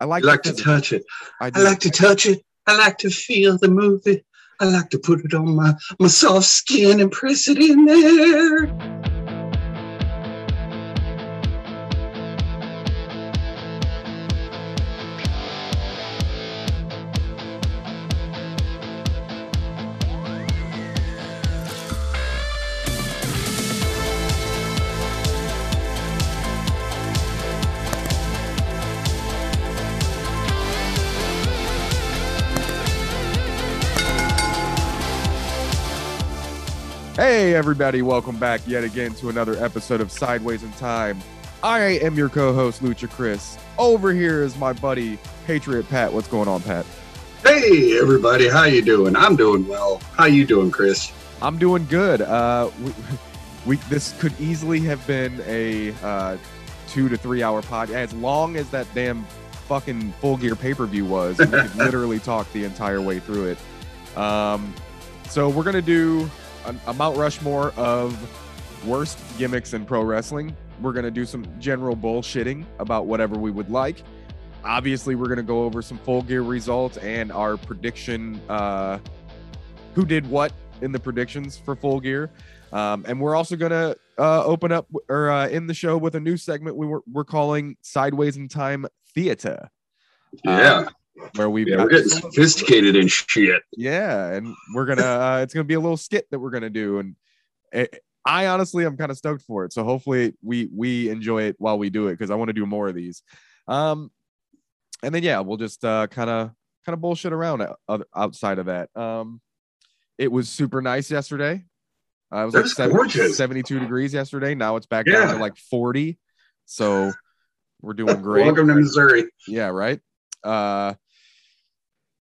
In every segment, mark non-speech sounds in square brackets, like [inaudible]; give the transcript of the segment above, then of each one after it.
I like like to touch it. I, I like to touch it. I like to feel the movie. I like to put it on my, my soft skin and press it in there. Hey, everybody, welcome back yet again to another episode of Sideways in Time. I am your co host, Lucha Chris. Over here is my buddy, Patriot Pat. What's going on, Pat? Hey everybody, how you doing? I'm doing well. How you doing, Chris? I'm doing good. Uh, we, we this could easily have been a uh, two to three hour pod. As long as that damn fucking full gear pay per view was, we could [laughs] literally talk the entire way through it. Um, so we're gonna do a, Mount Rushmore of worst gimmicks in pro wrestling. We're gonna do some general bullshitting about whatever we would like. Obviously, we're gonna go over some full gear results and our prediction. Uh, who did what in the predictions for full gear? Um, and we're also gonna uh, open up or uh, in the show with a new segment we were we're calling Sideways in Time Theater, Yeah, where we've yeah, got we're getting sophisticated and shit. yeah, and we're gonna [laughs] uh, it's gonna be a little skit that we're gonna do, and it, I honestly I'm kind of stoked for it. So hopefully we we enjoy it while we do it because I want to do more of these. Um, and then yeah, we'll just uh kind of kind of bullshit around outside of that. Um, it was super nice yesterday. Uh, it was It like was seven- gorgeous. 72 degrees yesterday. Now it's back down to like 40. So we're doing [laughs] great. Welcome to Missouri. Yeah, right. Uh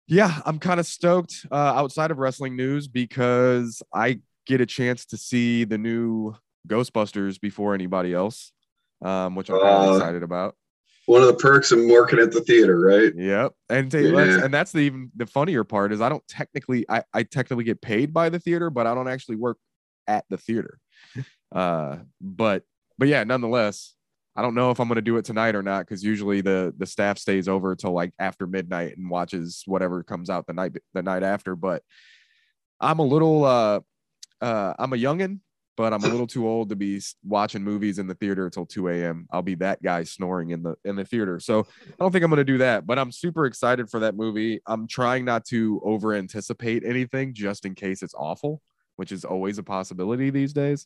yeah, I'm kind of stoked uh outside of wrestling news because I get a chance to see the new Ghostbusters before anybody else. Um, which I'm kind of Uh, excited about. One of the perks of working at the theater, right? Yep. And Yeah. and that's the even the funnier part is I don't technically I, I technically get paid by the theater, but I don't actually work at the theater. [laughs] Uh but but yeah, nonetheless, I don't know if I'm gonna do it tonight or not because usually the the staff stays over till like after midnight and watches whatever comes out the night the night after. But I'm a little uh uh I'm a youngin, but I'm a little too old to be watching movies in the theater until 2 a.m. I'll be that guy snoring in the in the theater. So I don't think I'm going to do that, but I'm super excited for that movie. I'm trying not to over anticipate anything just in case it's awful, which is always a possibility these days.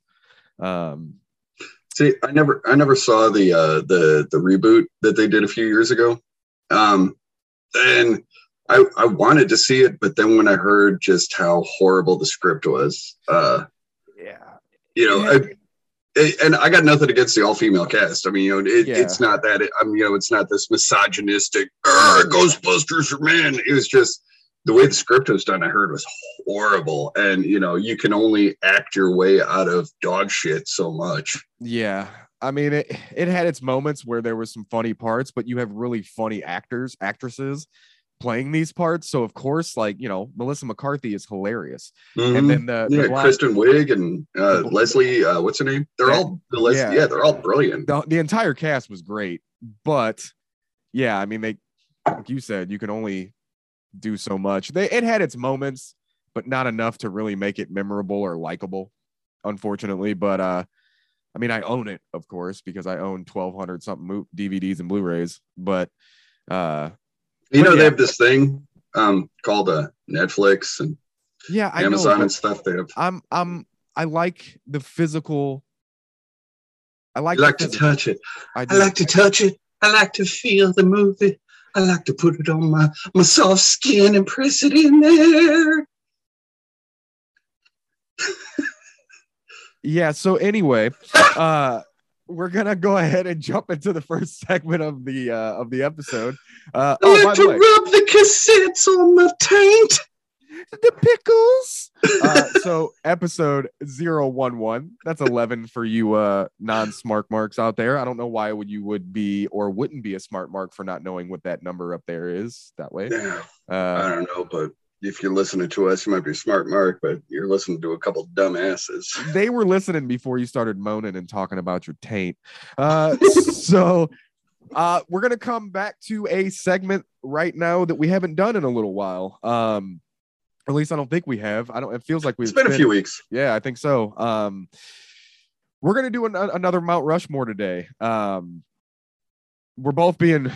Um, See, I never, I never saw the uh, the the reboot that they did a few years ago, um, and I I wanted to see it, but then when I heard just how horrible the script was, uh, yeah. you know, I, I- and I got nothing against the all female cast. I mean, you know, it, Yeah. it's not that. I mean, you know, it's not this misogynistic "Arr, Ghostbusters for men. It was just the way the script was done. I heard was horrible, and you know, you can only act your way out of dog shit so much. Yeah. I mean, it, it had its moments where there was some funny parts, but you have really funny actors, actresses playing these parts. So, of course, like, you know, Melissa McCarthy is hilarious. Mhm. And then the, the yeah, blonde- Kristen Wiig and uh, The Leslie. Uh, what's her name? They're all the Les- Yeah. yeah. they're all brilliant. the, the entire cast was great but yeah i mean they like you said you can only do so much they it had its moments but not enough to really make it memorable or likable unfortunately but uh i mean i own it of course because i own 1200 something dvds and blu-rays but uh You know, yeah. they have this thing um, called uh, Netflix and yeah i Amazon know and stuff. They have. i'm i'm i like the physical i like like to physical- touch it. I I like to touch it. I like to feel the movie. I like to put it on my, my soft skin and press it in there. yeah so anyway uh we're gonna go ahead and jump into the first segment of the uh of the episode uh I oh by like the to way rub the cassettes on my taint. The pickles uh so episode 011 that's 11 for you uh non-smart marks out there i don't know why would you would be or wouldn't be a smart mark for not knowing what that number up there is that way Yeah, I uh don't know, but if you're listening to us, you might be a smart, Mark, but you're listening to a couple dumbasses. they were listening before you started moaning and talking about your taint. Uh, [laughs] so Uh, we're gonna come back to a segment right now that we haven't done in a little while. Um, at least I don't think we have. I don't. It feels like we've. It's been a few weeks. Yeah, I think so. Um, we're gonna do an, another Mount Rushmore today. Um, we're both being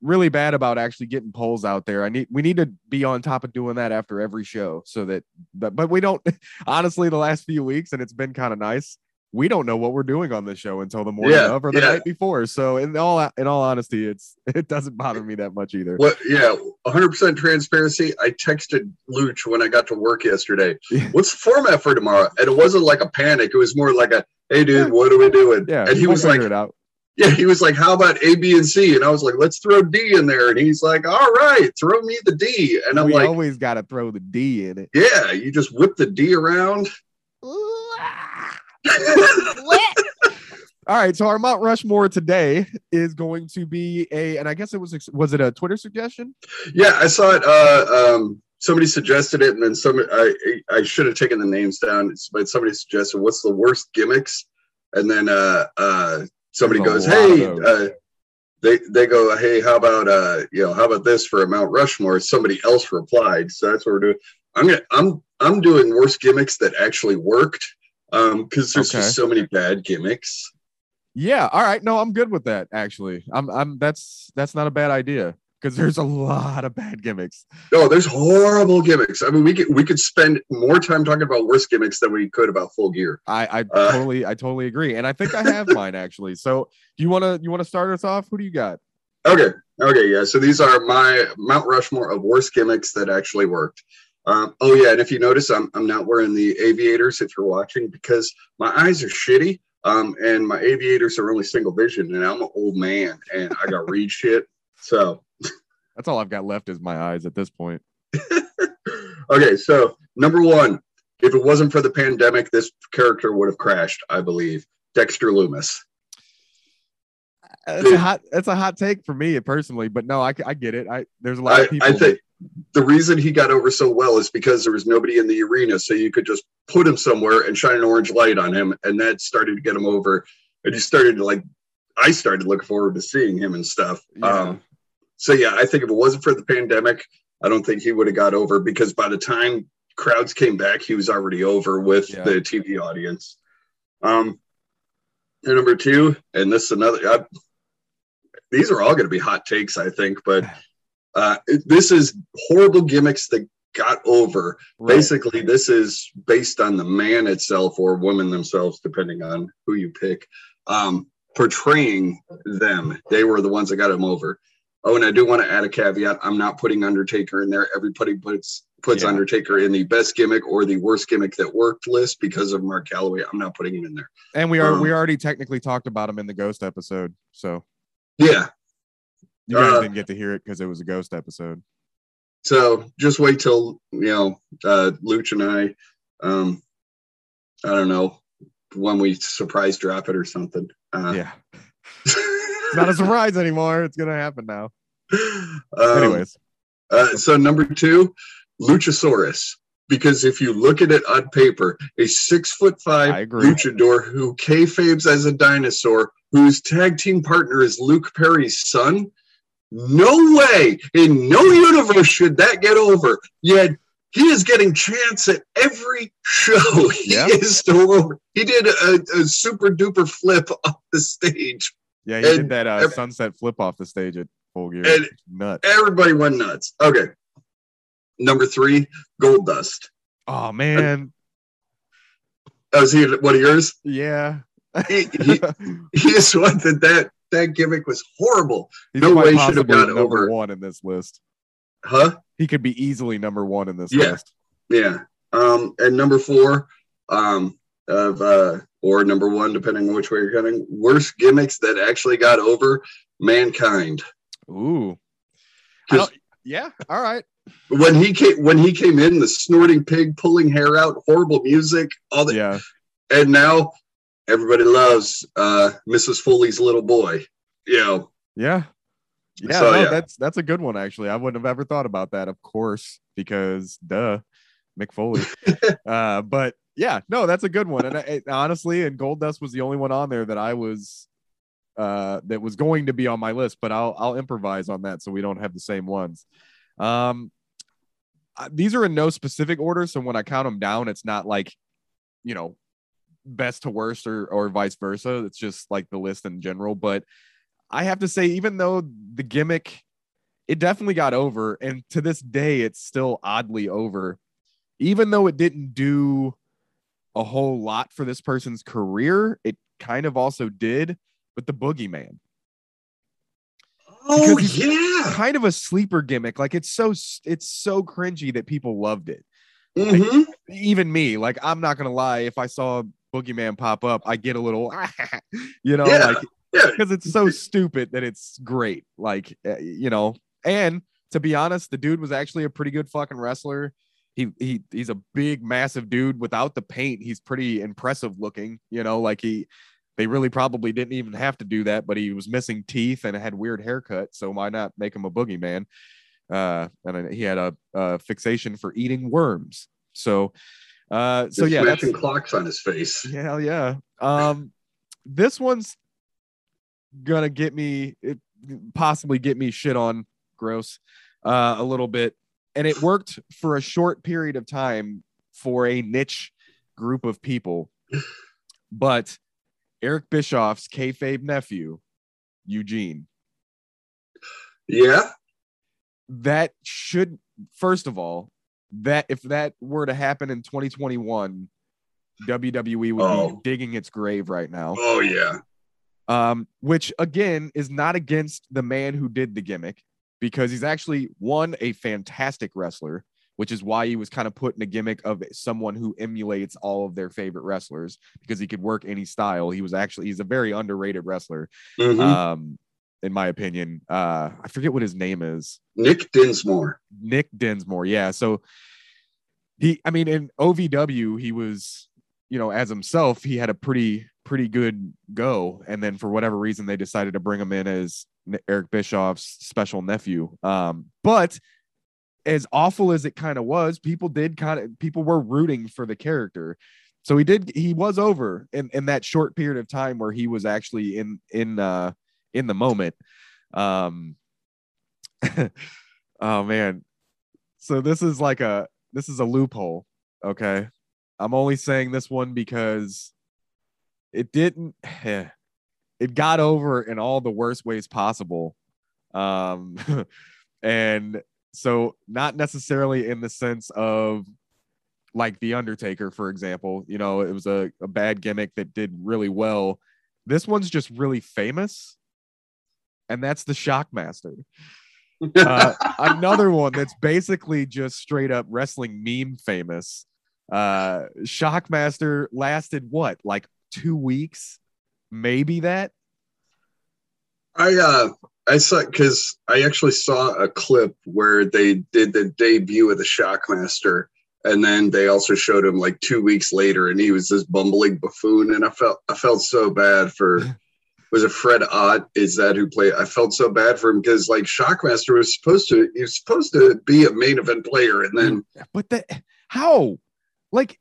really bad about actually getting polls out there. I need we need to be on top of doing that after every show so that but but we don't [laughs] honestly the last few weeks and it's been kind of nice. We don't know what we're doing on the show until the morning Yeah, of or the yeah. night before. So in all in all honesty, it's [laughs] it doesn't bother me that much either. Yeah, 100% transparency. I texted Luch when I got to work yesterday. What's the format for tomorrow? And it wasn't like a panic. It was more like a, "Hey, dude, what are we doing?" Yeah, And he was like, it out. "Yeah." He was like, "How about A, B, and C?" And I was like, "Let's throw D in there." And he's like, "All right, throw me the D." And I'm we like, always got to throw the D in it. "Yeah." You just whip the D around. All right, so our Mount Rushmore today is going to be a, and I guess it was was it a Twitter suggestion? Yeah, I saw it. Uh, um, somebody suggested it, and then some. I I should have taken the names down, but somebody suggested what's the worst gimmicks, and then uh, uh, somebody goes, a of "Hey." Uh, they, they go, hey, how about uh, you know, how about this for a Mount Rushmore? Somebody else replied, so that's what we're doing. I'm gonna, I'm, I'm doing worst gimmicks that actually worked, um, because there's Okay. just so many bad gimmicks. Yeah. All right. No, I'm good with that. Actually, I'm. I'm. That's that's not a bad idea because there's a lot of bad gimmicks. No, there's horrible gimmicks. I mean, we could, we could spend more time talking about worse gimmicks than we could about full gear. I. I Uh. [laughs] totally. I totally agree, and I think I have [laughs] mine actually. So, do you want to? You want to start us off? Who do you got? Okay. Okay. Yeah. So these are my Mount Rushmore of worst gimmicks that actually worked. Um, oh yeah, and if you notice, I'm I'm not wearing the aviators if you're watching because my eyes are shitty. Um, and my aviators are only single vision, and I'm an old man and I got read [laughs] shit. So That's all I've got left is my eyes at this point. [laughs] okay, so number one, if it wasn't for the pandemic, this character would have crashed, I believe. Dexter Lumis. It's a hot. It's a hot take for me personally, but no, I, I get it. I there's a lot I, of people. I think the reason he got over so well is because there was nobody in the arena, so you could just put him somewhere and shine an orange light on him, and that started to get him over. And he started to like, I started looking forward to seeing him and stuff. Yeah. Um, so yeah, I think if it wasn't for the pandemic, I don't think he would have got over because by the time crowds came back, he was already over with Yeah. the TV audience. Um, and number two, and this is another. I, these are all going to be hot takes, I think, but [laughs] uh, this is horrible gimmicks that got over. Right. Basically, this is based on the man itself or woman themselves, depending on who you pick, um, portraying them. They were the ones that got him over. Oh, and I do want to add a caveat. I'm not putting Undertaker in there. Everybody puts puts Yeah. Undertaker in the best gimmick or the worst gimmick that worked list because of Mark Calaway. I'm not putting him in there. and we are um, we already technically talked about him in the ghost episode, so Yeah. You guys Uh, didn't get to hear it because it was a ghost episode. So just wait till you know uh, Luch and I. Um, I don't know when we surprise drop it or something. Uh, yeah, it's not a surprise anymore. It's gonna happen now. [laughs] um, Anyways, Uh, so number two, Luchasaurus. Because if you look at it on paper, a six foot five luchador who kayfabes as a dinosaur, whose tag team partner is Luke Perry's son. No way in no universe should that get over. Yet he is getting chance at every show. [laughs] He Yeah. is still over. He did a, a super duper flip off the stage. yeah, he did that uh, sunset flip off the stage at Full Gear. and- Nuts. Everybody went nuts. Okay. Number three, Goldust. Oh man, Oh, is he one of yours? yeah. He, he, he is one that, that that gimmick was horrible. He's No way should have got over. one in this list. Huh? He could be easily number one in this Yeah. list. Yeah. Um, and number four, um, of uh, or number one, depending on which way you're cutting, worst gimmicks that actually got over mankind. Ooh. I 'Cause don't- yeah. All right. when he came when he came in, the snorting pig pulling hair out, horrible music, all that Yeah. and now everybody loves uh Mrs. Foley's little boy. You know, Yeah. Yeah, So, no, yeah. that's that's a good one actually. I wouldn't have ever thought about that, of course, because duh, Mick Foley. [laughs] uh, but yeah, no, that's a good one. And I, honestly, and Goldust was the only one on there that I was uh, that was going to be on my list, but I'll I'll improvise on that so we don't have the same ones. Um, these are in no specific order, so when I count them down, it's not like, you know, best to worst or or vice versa. It's just like the list in general. But I have to say, even though the gimmick, it definitely got over, and to this day, it's still oddly over, even though it didn't do a whole lot for this person's career. It kind of also did, with the boogeyman. Oh yeah. Kind of a sleeper gimmick. Like it's so it's so cringy that people loved it. Mhm. Even me, like I'm not gonna lie, if I saw boogeyman pop up, I get a little, [laughs] you know, Yeah. like Yeah. because it's so stupid that it's great. Like, uh, you know, and to be honest, the dude was actually a pretty good fucking wrestler. He he he's a big, massive dude. Without the paint, he's pretty impressive looking. You know, like he they really probably didn't even have to do that, but he was missing teeth and had weird haircut. So why not make him a boogeyman? Uh, and he had a, a fixation for eating worms. So, uh, so Just yeah, that's clocks on his face. Hell yeah. Um, this one's gonna get me it possibly get me shit on gross uh a little bit. And it worked for a short period of time for a niche group of people. But Eric Bischoff's kayfabe nephew, Eugene, Yeah. that should first of all, that if that were to happen in 2021, WWE would Oh. be digging its grave right now. Oh yeah. um, which again is not against the man who did the gimmick because he's actually one a fantastic wrestler, which is why he was kind of put in a gimmick of someone who emulates all of their favorite wrestlers because he could work any style. He was actually he's a very underrated wrestler, Mhm. um, in my opinion. Uh, I forget what his name is. Nick Dinsmore. Nick Dinsmore. Yeah. So he, I mean, in OVW, he was, you know, as himself, he had a pretty, pretty good go. And then for whatever reason, they decided to bring him in as Eric Bischoff's special nephew. Um, but as awful as it kind of was, people did kind of, people were rooting for the character. So he did, he was over in, in that short period of time where he was actually in, in, uh, in the moment. Um, [laughs] oh man. So this is like a this is a loophole. Okay. I'm only saying this one because it didn't [sighs] it got over in all the worst ways possible. Um [laughs] and so not necessarily in the sense of like the Undertaker, for example, you know, it was a, a bad gimmick that did really well. This one's just really famous, and that's the Shockmaster [laughs] uh, another one that's basically just straight up wrestling meme famous. Uh, Shockmaster lasted what, like two weeks, maybe that. I uh I saw because I actually saw a clip where they did the debut of the Shockmaster, and then they also showed him like two weeks later, and he was this bumbling buffoon, and I felt I felt so bad for. [laughs] Was it Fred Ott? Is that who played? I felt so bad for him because like Shockmaster was supposed to he was supposed to be a main event player, and then But the how, like,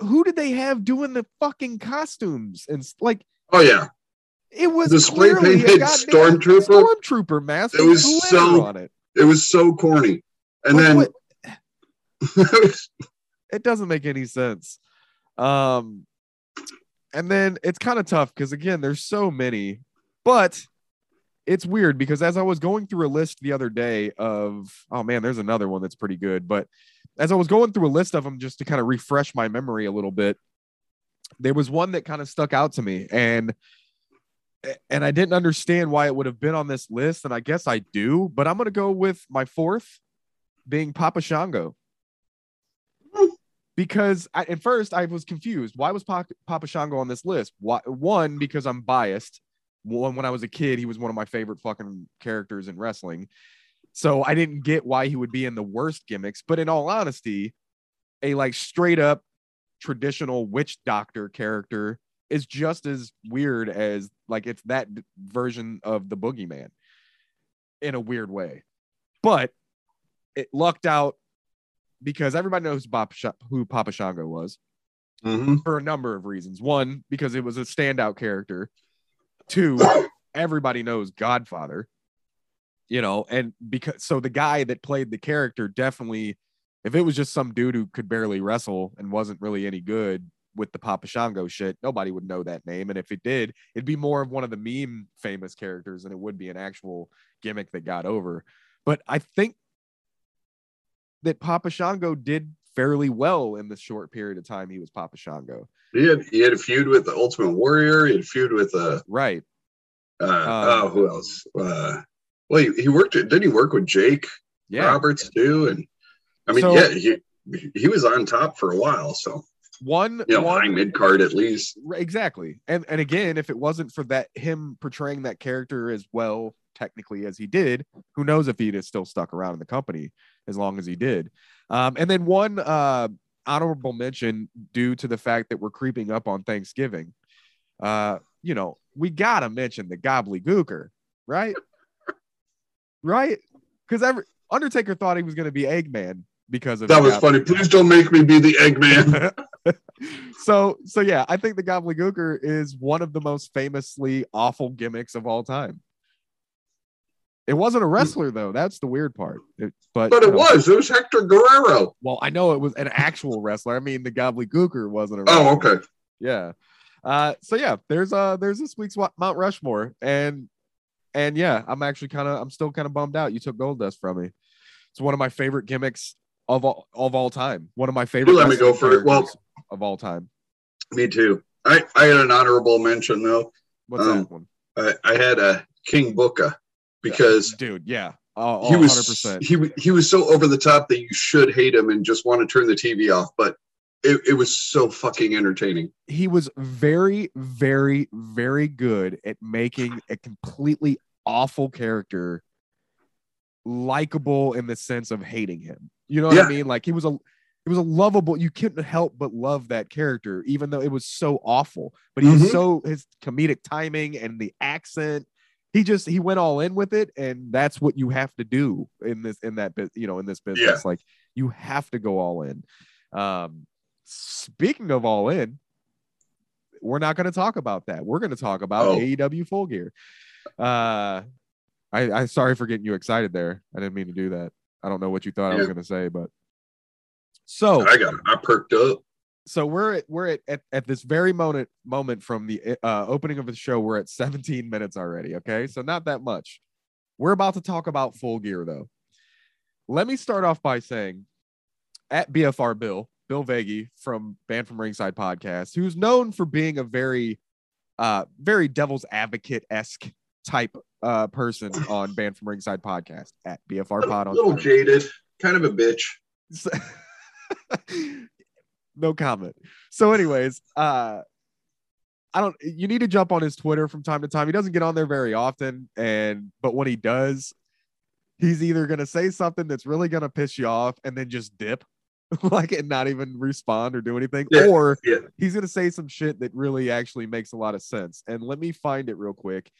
who did they have doing the fucking costumes and like oh yeah, it was The spray painted stormtrooper? stormtrooper mask. It was so- on it. it was so corny, and Like, then [laughs] it doesn't make any sense. Um, and then it's kind of tough because again, there's so many, but it's weird because as I was going through a list the other day of oh man, there's another one that's pretty good, but as I was going through a list of them just to kind of refresh my memory a little bit, there was one that kind of stuck out to me and and I didn't understand why it would have been on this list, and I guess I do, but I'm gonna go with my fourth being Papa Shango because I, at first I was confused. Why was Pa- Papa Shango on this list? Why, one, because I'm biased. One, when I was a kid, he was one of my favorite fucking characters in wrestling. So I didn't get why he would be in the worst gimmicks. But in all honesty, a like straight up traditional witch doctor character is just as weird as like it's that version of the boogeyman in a weird way. But it lucked out because everybody knows Bob Sh- who Papa Shango was Mhm. for a number of reasons. One, because it was a standout character. Two, everybody knows Godfather. You know, and because so the guy that played the character definitely, if it was just some dude who could barely wrestle and wasn't really any good with the Papa Shango shit, nobody would know that name. And if it did, it'd be more of one of the meme famous characters than it would be an actual gimmick that got over. But I think that Papa Shango did fairly well in the short period of time he was Papa Shango. He had he had a feud with the Ultimate Warrior. He had a feud with uh Right. uh, Um, oh who else? Uh, well, he, he worked. Didn't he work with Jake Yeah. Roberts too? And I mean, So- yeah, he he was on top for a while. So One, you know, one high mid card at least. Exactly and and again if it wasn't for that him portraying that character as well technically as he did who knows if he'd have still stuck around in the company as long as he did um and then one uh honorable mention due to the fact that we're creeping up on thanksgiving uh you know we gotta mention the gobbledygooker right [laughs] right because every undertaker thought he was going to be eggman because of That was funny. Please don't make me be the Eggman. [laughs] so so yeah, I think the gobbledygooker is one of the most famously awful gimmicks of all time. It wasn't a wrestler though. That's the weird part. It- but but you it know, was. It was Hector Guerrero. Well, I know it was an actual wrestler. I mean, the gobbledygooker wasn't a Oh, wrestler. okay. Yeah. Uh, so yeah, there's uh there's this week's Mount Rushmore, and and yeah, I'm actually kind of I'm still kind of bummed out. You took Goldust from me. It's one of my favorite gimmicks of all of all time. One of my favorite. let me go for it. Well- of all time. Me too. I, I had an honorable mention though. What's Um, that one? I, I had a King Booker because dude, yeah, uh, he was 100%. he he was so over the top that you should hate him and just want to turn the TV off. But it, it was so fucking entertaining. he was very, very, very good at making a completely awful character likable in the sense of hating him. You know what Yeah. I mean? Like he was a it was a lovable, you couldn't help but love that character, even though it was so awful. But he was Mhm. so his comedic timing and the accent, he just he went all in with it, and that's what you have to do in this in that you know, in this business. Like you have to go all in. Um speaking of all in, we're not going to talk about that. We're going to talk about Oh. AEW Full Gear. Uh, I, I sorry for getting you excited there. I didn't mean to do that. I don't know what you thought I was going to say, but so I got I perked up. So we're at we're at, at, at this very moment moment from the uh, opening of the show. We're at 17 minutes already. Okay, so not that much. We're about to talk about Full Gear though. Let me start off by saying, at BFR Bill Bill Veggie from Banned from Ringside podcast, who's known for being a very uh very devil's advocate esque type uh person [laughs] on Banned from Ringside podcast at BFR Pod A little Twitter. jaded, kind of a bitch. [laughs] So- no comment. So, anyways, uh, I don't. You need to jump on his Twitter from time to time. He doesn't get on there very often, and but when he does, he's either gonna say something that's really gonna piss you off and then just dip, [laughs] like and not even respond or do anything, Yeah, or yeah. he's gonna say some shit that really actually makes a lot of sense. And let me find it real quick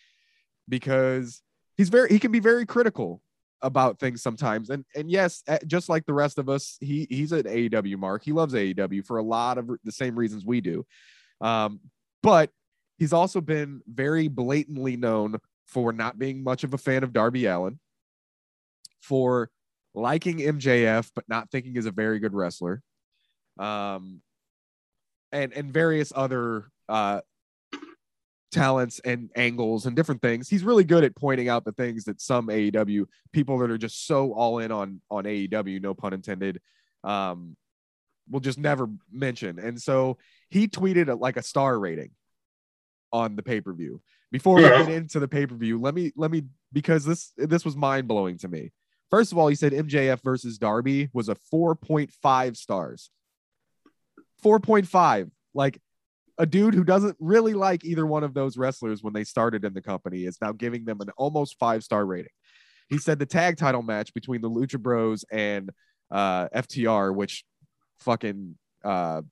because he's very he can be very critical about things sometimes. And and yes, eh, just like the rest of us, he he's an AEW mark. He loves AEW for a lot of the same reasons we do. Um, but he's also been very blatantly known for not being much of a fan of Darby Allin, for liking MJF but not thinking he's a very good wrestler. Um, and and various other uh talents and angles and different things. He's really good at pointing out the things that some AEW people that are just so all in on on AEW, no pun intended, um, will just never mention. And so he tweeted a, like a star rating on the pay per view. Before Yeah. we get into the pay per view, let me let me because this this was mind blowing to me. First of all, he said MJF versus Darby was a 4.5 stars. 4.5. Like a dude who doesn't really like either one of those wrestlers when they started in the company is now giving them an almost five star rating. He said the tag title match between the Lucha Bros and uh, FTR, which fucking uh,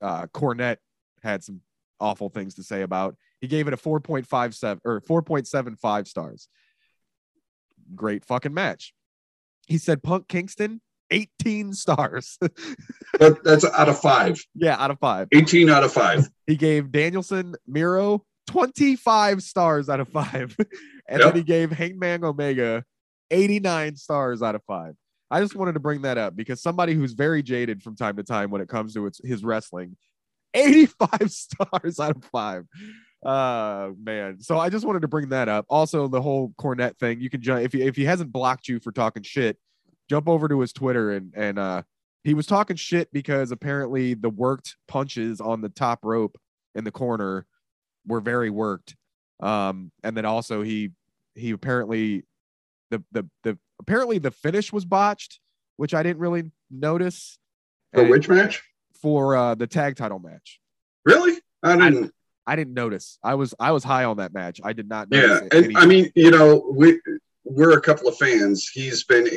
uh, Cornette had some awful things to say about. He gave it a 4.57 or 4.75 stars. Great fucking match. He said Punk Kingston, 18 stars. [laughs] That, that's out of five. yeah, out of five. 18 out of five. [laughs] He gave Danielson Miro 25 stars out of five. [laughs] and Yep. then he gave Hangman Omega 89 stars out of five. I just wanted to bring that up because somebody who's very jaded from time to time when it comes to its, his wrestling, 85 stars out of five. Uh man. So I just wanted to bring that up. Also, the whole Cornette thing. You can jump if he if he hasn't blocked you for talking shit, jump over to his Twitter and and uh he was talking shit because apparently the worked punches on the top rope in the corner were very worked. Um, and then also he he apparently the the the apparently the finish was botched, which I didn't really notice. For And which match? for uh the tag title match. Really? I didn't. I didn't notice. I was I was high on that match. I did not yeah, and I mean, you know, we we're a couple of fans. He's been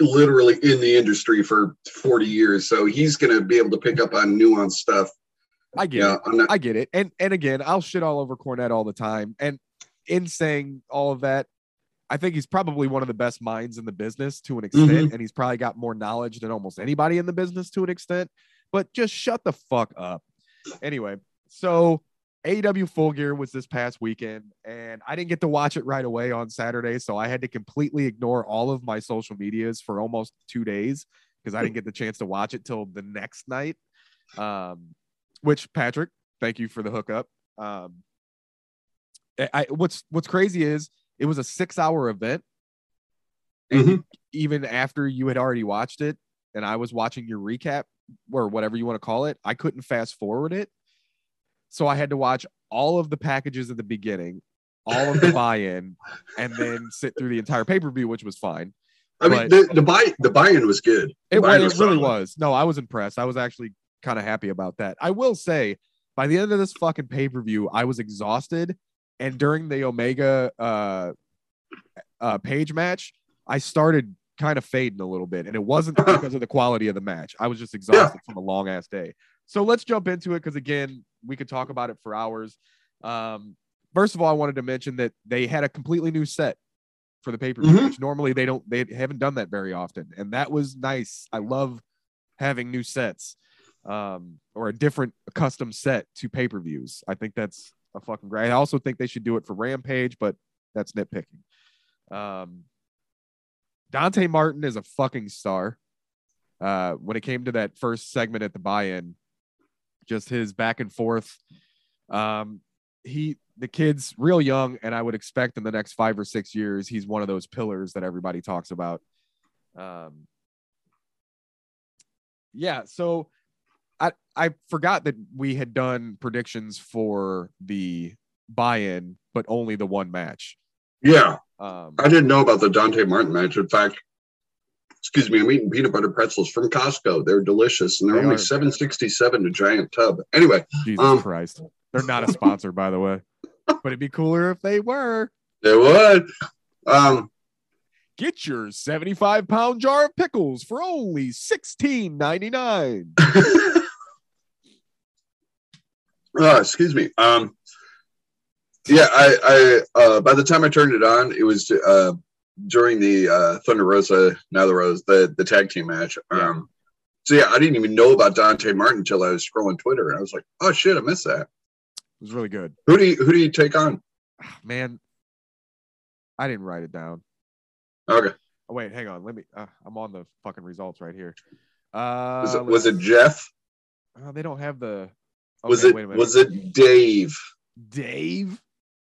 literally in the industry for 40 years, so he's going to be able to pick up on nuanced stuff. I get Yeah, it. Not. I get it. And and again, I'll shit all over Cornette all the time. And in saying all of that, I think he's probably one of the best minds in the business to an extent, Mhm. and he's probably got more knowledge than almost anybody in the business to an extent. But just shut the fuck up. Anyway, so AEW Full Gear was this past weekend, and I didn't get to watch it right away on Saturday, so I had to completely ignore all of my social medias for almost two days because I didn't get the chance to watch it till the next night. Um, which Patrick, thank you for the hookup. Um, I, what's what's crazy is it was a six hour event, and you- even after you had already watched it, and I was watching your recap or whatever you want to call it, I couldn't fast forward it, so I had to watch all of the packages at the beginning, all of the [laughs] buy-in, and then sit through the entire pay per view, which was fine. I mean, the, the buy the buy-in was good. The It, wa- buy-in it really solid. was. No, I was impressed. I was actually kind of happy about that. I will say, by the end of this fucking pay per view, I was exhausted. And during the Omega uh, uh, page match, I started kind of fading a little bit. And it wasn't [laughs] because of the quality of the match. I was just exhausted from a long ass day. So let's jump into it because, again, we could talk about it for hours. Um, first of all, I wanted to mention that they had a completely new set for the pay per view, Mhm. which normally they don't, they haven't done that very often. And that was nice. I love having new sets um, or a different custom set to pay per views. I think that's a fucking great. I also think they should do it for Rampage, but that's nitpicking. Um, Dante Martin is a fucking star. Uh, when it came to that first segment at the buy-in, just his back and forth. Um, he the kid's real young, and I would expect in the next five or six years, he's one of those pillars that everybody talks about. Um, yeah, so I I forgot that we had done predictions for the buy-in, but only the one match. Yeah, Um, I didn't know about the Dante Martin match. In fact, excuse me, I'm eating peanut butter pretzels from Costco. They're delicious, and they're They only are. 767 a giant tub. Anyway, Jesus Um, Christ. They're not a sponsor, by the way. But it'd be cooler if they were. they would. Um, Get your 75 pound jar of pickles for only $16.99. [laughs] uh, excuse me. Um, yeah, I, I uh, by the time I turned it on, it was uh, during the uh, Thunder Rosa, now the Rose, the the tag team match. Yeah. Um, so yeah, I didn't even know about Dante Martin until I was scrolling Twitter, and I was like, "Oh shit, I missed that." It was really good. Who do you who do you take on? Man, I didn't write it down. Okay, Oh, wait, hang on. Let me. Uh, I'm on the fucking results right here. Uh, was it was it Jeff? Oh, they don't have the. Was it wait a minute. was it Dave? Dave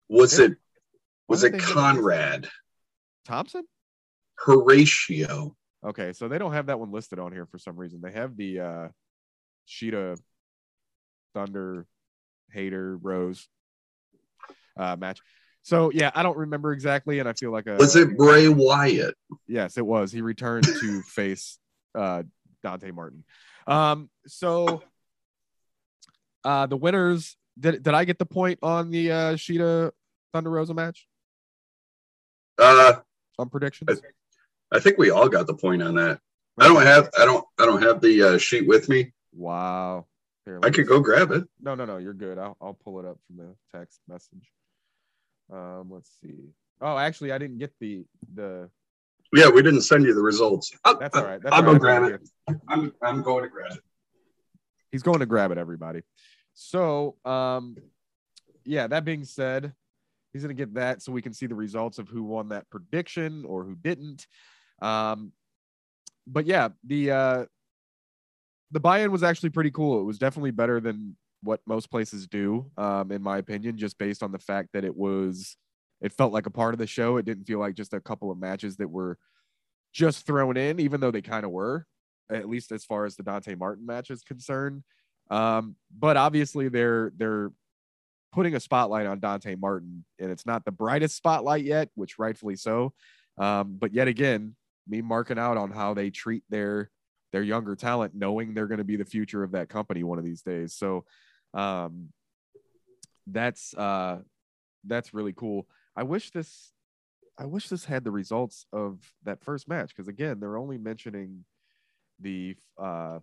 Was it was it don't they have- Conrad? Thompson? Horatio? Okay, so they don't have that one listed on here for some reason. They have the uh Shida Thunder Hayter Rose uh match. So yeah, I don't remember exactly, and I feel like a Was it Bray Wyatt? yes, it was. He returned to [laughs] face uh Dante Martin. Um so uh the winners did did I get the point on the uh Shida Thunder Rosa match Uh, on predictions? I think we all got the point on that. I don't have I don't I don't have the uh, sheet with me. Wow. Here, I let me could go grab it. No, no, no. You're good. I'll, I'll pull it up from the text message. Um, let's see. Oh, actually, I didn't get the the. Yeah, we didn't send you the results. That's all right. That's I'll all go grab it. I'm I'm going to grab it. He's going to grab it. Everybody. So, um, yeah, that being said, he's gonna get that so we can see the results of who won that prediction or who didn't. Um, but yeah, the uh, the buy-in was actually pretty cool. It was definitely better than what most places do, um, in my opinion, just based on the fact that it was it felt like a part of the show. It didn't feel like just a couple of matches that were just thrown in, even though they kind of were, at least as far as the Dante Martin match is concerned. Um, but obviously they're they're putting a spotlight on Dante Martin, and it's not the brightest spotlight yet, which rightfully so. Um, but yet again, me marking out on how they treat their their younger talent, knowing they're going to be the future of that company one of these days. So um, that's uh, that's really cool. I wish this I wish this had the results of that first match because again, they're only mentioning the uh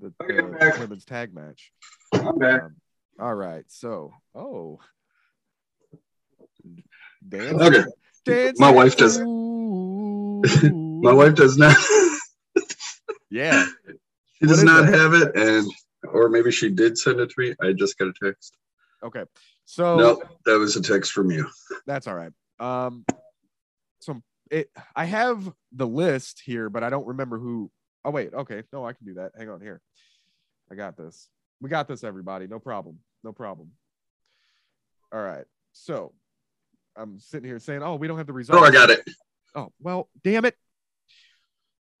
the, the women's tag match. Um, all right, so oh, dance, Okay. dance, My wife does- My wife does not. [laughs] Yeah, she does not it? have it, and or maybe she did send it to me. I just got a text. okay. So no, that was a text from you. that's all right. Um, so it I have the list here, but I don't remember who. Oh wait, okay, no, I can do that. Hang on here. I got this. We got this, everybody. No problem. No problem. All right. So I'm sitting here saying, "Oh, we don't have the results." Oh, I got it. Oh well, damn it.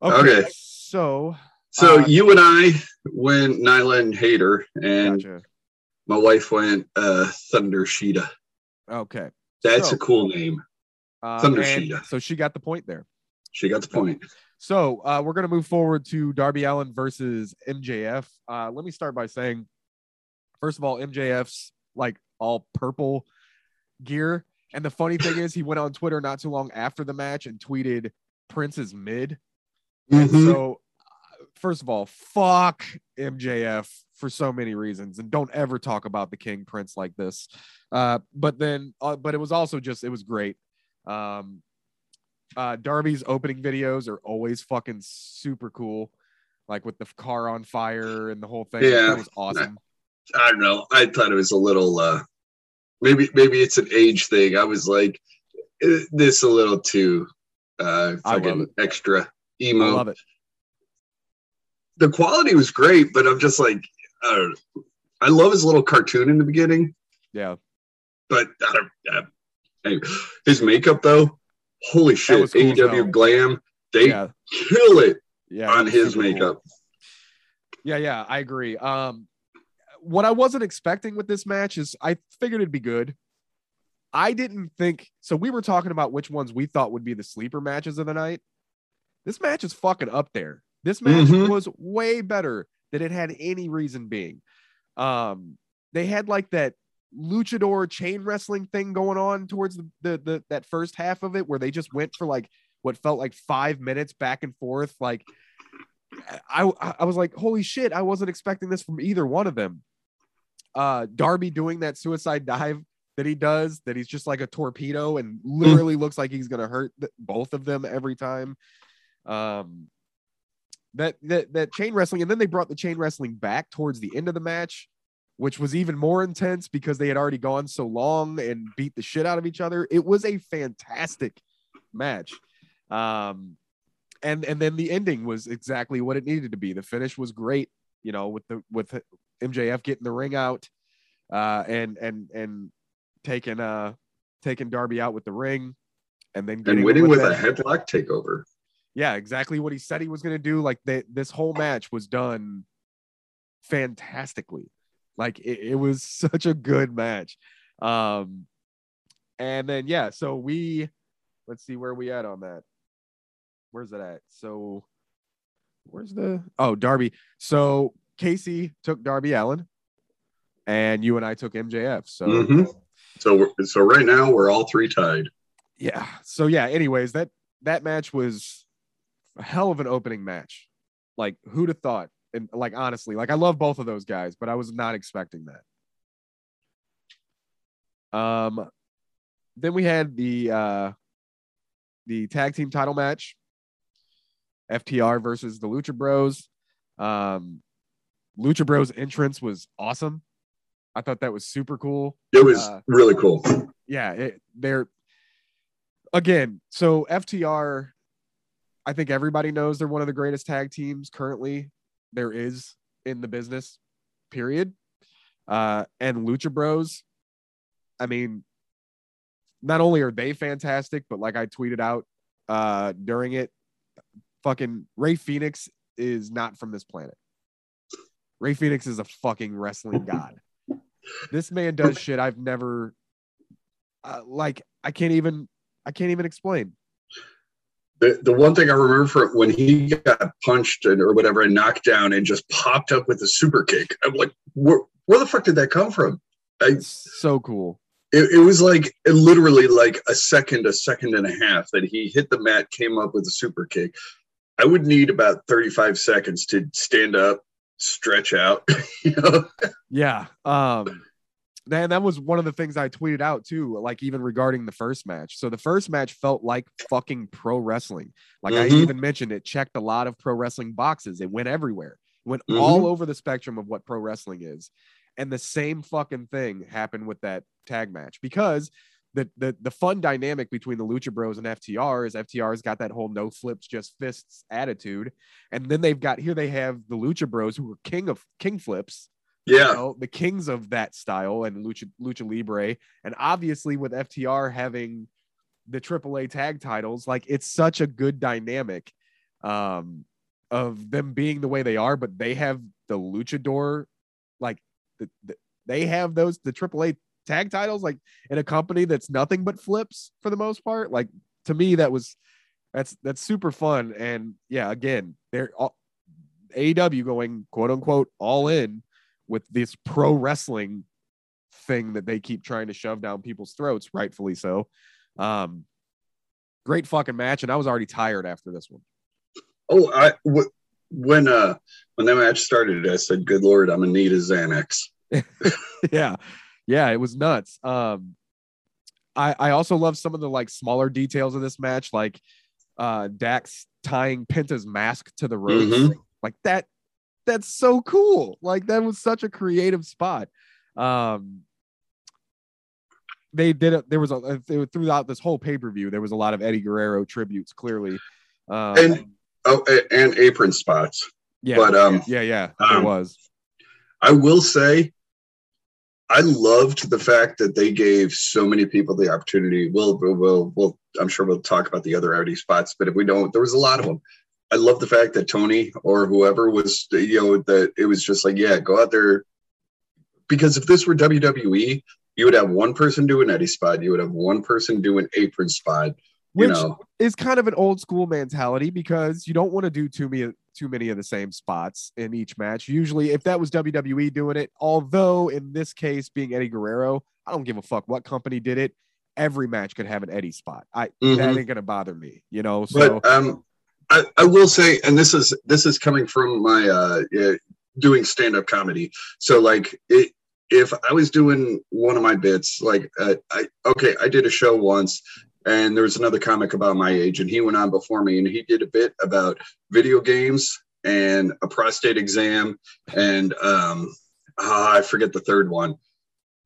Okay. So So Uh, you and I went Nyla and Hayter, and gotcha. my wife went uh, Thunder Shida. Okay. That's So- a cool name. Um, Thunder Shida. So she got the point there. She got the point. So uh, we're going to move forward to Darby Allin versus MJF. Uh, let me start by saying, first of all, MJF's like all purple gear. And the funny thing is, he went on Twitter not too long after the match and tweeted Prince is mid. And Mhm. so, first of all, fuck MJF for so many reasons, and don't ever talk about the King Prince like this. Uh, but then, uh, but it was also just it was great. Um, uh, Darby's opening videos are always fucking super cool, like with the car on fire and the whole thing. Yeah. that was awesome. I don't know. I thought it was a little. uh Maybe maybe it's an age thing. I was like, eh, this a little too uh I love fucking it. extra I emo. love it. The quality was great, but I'm just like, I don't know. I love his little cartoon in the beginning, Yeah, but I don't. Anyway, his makeup though, holy shit! cool AEW glam, they yeah, kill it yeah. on his super cool. makeup. Yeah, yeah, I agree. Um, what I wasn't expecting with this match is I figured it'd be good. I didn't think so. We were talking about which ones we thought would be the sleeper matches of the night. This match is fucking up there. This match Mhm. was way better than it had any reason being. Um, they had like that luchador chain wrestling thing going on towards the, the the that first half of it where they just went for like what felt like five minutes back and forth like I I was like, holy shit, I wasn't expecting this from either one of them. Uh Darby doing that suicide dive that he does, that he's just like a torpedo and literally looks like he's gonna hurt th- both of them every time. Um that that that chain wrestling, and then they brought the chain wrestling back towards the end of the match, which was even more intense because they had already gone so long and beat the shit out of each other. It was a fantastic match. Um and and then the ending was exactly what it needed to be. The finish was great, you know, with the with MJF getting the ring out, uh, and and and taking uh taking Darby out with the ring, and then getting And winning with a headlock takeover. yeah, exactly what he said he was going to do. Like they, this whole match was done fantastically. Like it, it was [laughs] such a good match. Um, and then yeah, so we let's see where we at on that. Where's it at? So where's the oh Darby? So Casey took Darby Allin, and you and I took MJF. So Mhm. So so right now we're all three tied. yeah so yeah anyways that that match was a hell of an opening match like who'd have thought and like honestly like i love both of those guys but i was not expecting that um then we had the uh the tag team title match ftr versus the lucha bros um lucha bros entrance was awesome I thought that was super cool. It was Uh, really cool. yeah, it, they're again. So FTR, I think everybody knows they're one of the greatest tag teams currently there is in the business. Period. Uh, and Lucha Bros. I mean, not only are they fantastic, but like I tweeted out uh, during it, fucking Rey Fenix is not from this planet. Rey Fenix is a fucking wrestling god. This man does shit I've never uh, like I can't even I can't even explain. The, the one thing I remember from when he got punched and, or whatever and knocked down and just popped up with a super kick, I'm like, where, where the fuck did that come from? I, It's so cool. it, it was like it literally like a second, a second and a half that he hit the mat, came up with a super kick. I would need about 35 seconds to stand up, stretch out. [laughs] you know? Yeah. Um and that was one of the things I tweeted out too, like even regarding the first match. So the first match felt like fucking pro wrestling. Like I Mhm. even mentioned, it checked a lot of pro wrestling boxes. It went everywhere. It went Mhm. all over the spectrum of what pro wrestling is. And the same fucking thing happened with that tag match because the the the fun dynamic between the Lucha Bros and FTR is FTR's got that whole no flips just fists attitude, and then they've got here they have the Lucha Bros who are king of king flips, you Yeah. know, the kings of that style and lucha lucha libre. And obviously with ftr having the aaa tag titles like it's such a good dynamic um of them being the way they are but they have the luchador like the, the, they have those the aaa tag titles like in a company that's nothing but flips for the most part like to me that was that's that's super fun and yeah again they're all AEW going quote unquote all in with this pro wrestling thing that they keep trying to shove down people's throats, rightfully so. Um, great fucking match, and I was already tired after this one. Oh, I w- when uh when that match started, I said, "Good lord, I'm in need of Xanax." [laughs] yeah, yeah, it was nuts. Um, I I also love some of the like smaller details of this match, like uh Dax tying Penta's mask to the ropes, Mhm. like that. That's so cool. Like that was such a creative spot. Um, they did it. There was a they, throughout this whole pay per view. There was a lot of Eddie Guerrero tributes. Clearly, um, And- Oh, and apron spots. yeah, but, um, yeah, yeah, it um, was. I will say, I loved the fact that they gave so many people the opportunity. We'll, we'll, we'll, I'm sure we'll talk about the other Eddie spots, but if we don't, there was a lot of them. I love the fact that Tony or whoever was, you know, that it was just like, yeah, go out there. Because if this were WWE, you would have one person do an Eddie spot, you would have one person do an apron spot. You Which know, is kind of an old school mentality because you don't want to do too many too many of the same spots in each match. Usually, if that was WWE doing it, although in this case being Eddie Guerrero, I don't give a fuck what company did it. Every match could have an Eddie spot. I that Mhm. ain't gonna bother me, you know. So but um, I, I will say, and this is this is coming from my uh, uh, doing stand up comedy. So like, it, if I was doing one of my bits, like uh, I okay, I did a show once. And there was another comic about my age, and he went on before me, and he did a bit about video games and a prostate exam, and um, ah, I forget the third one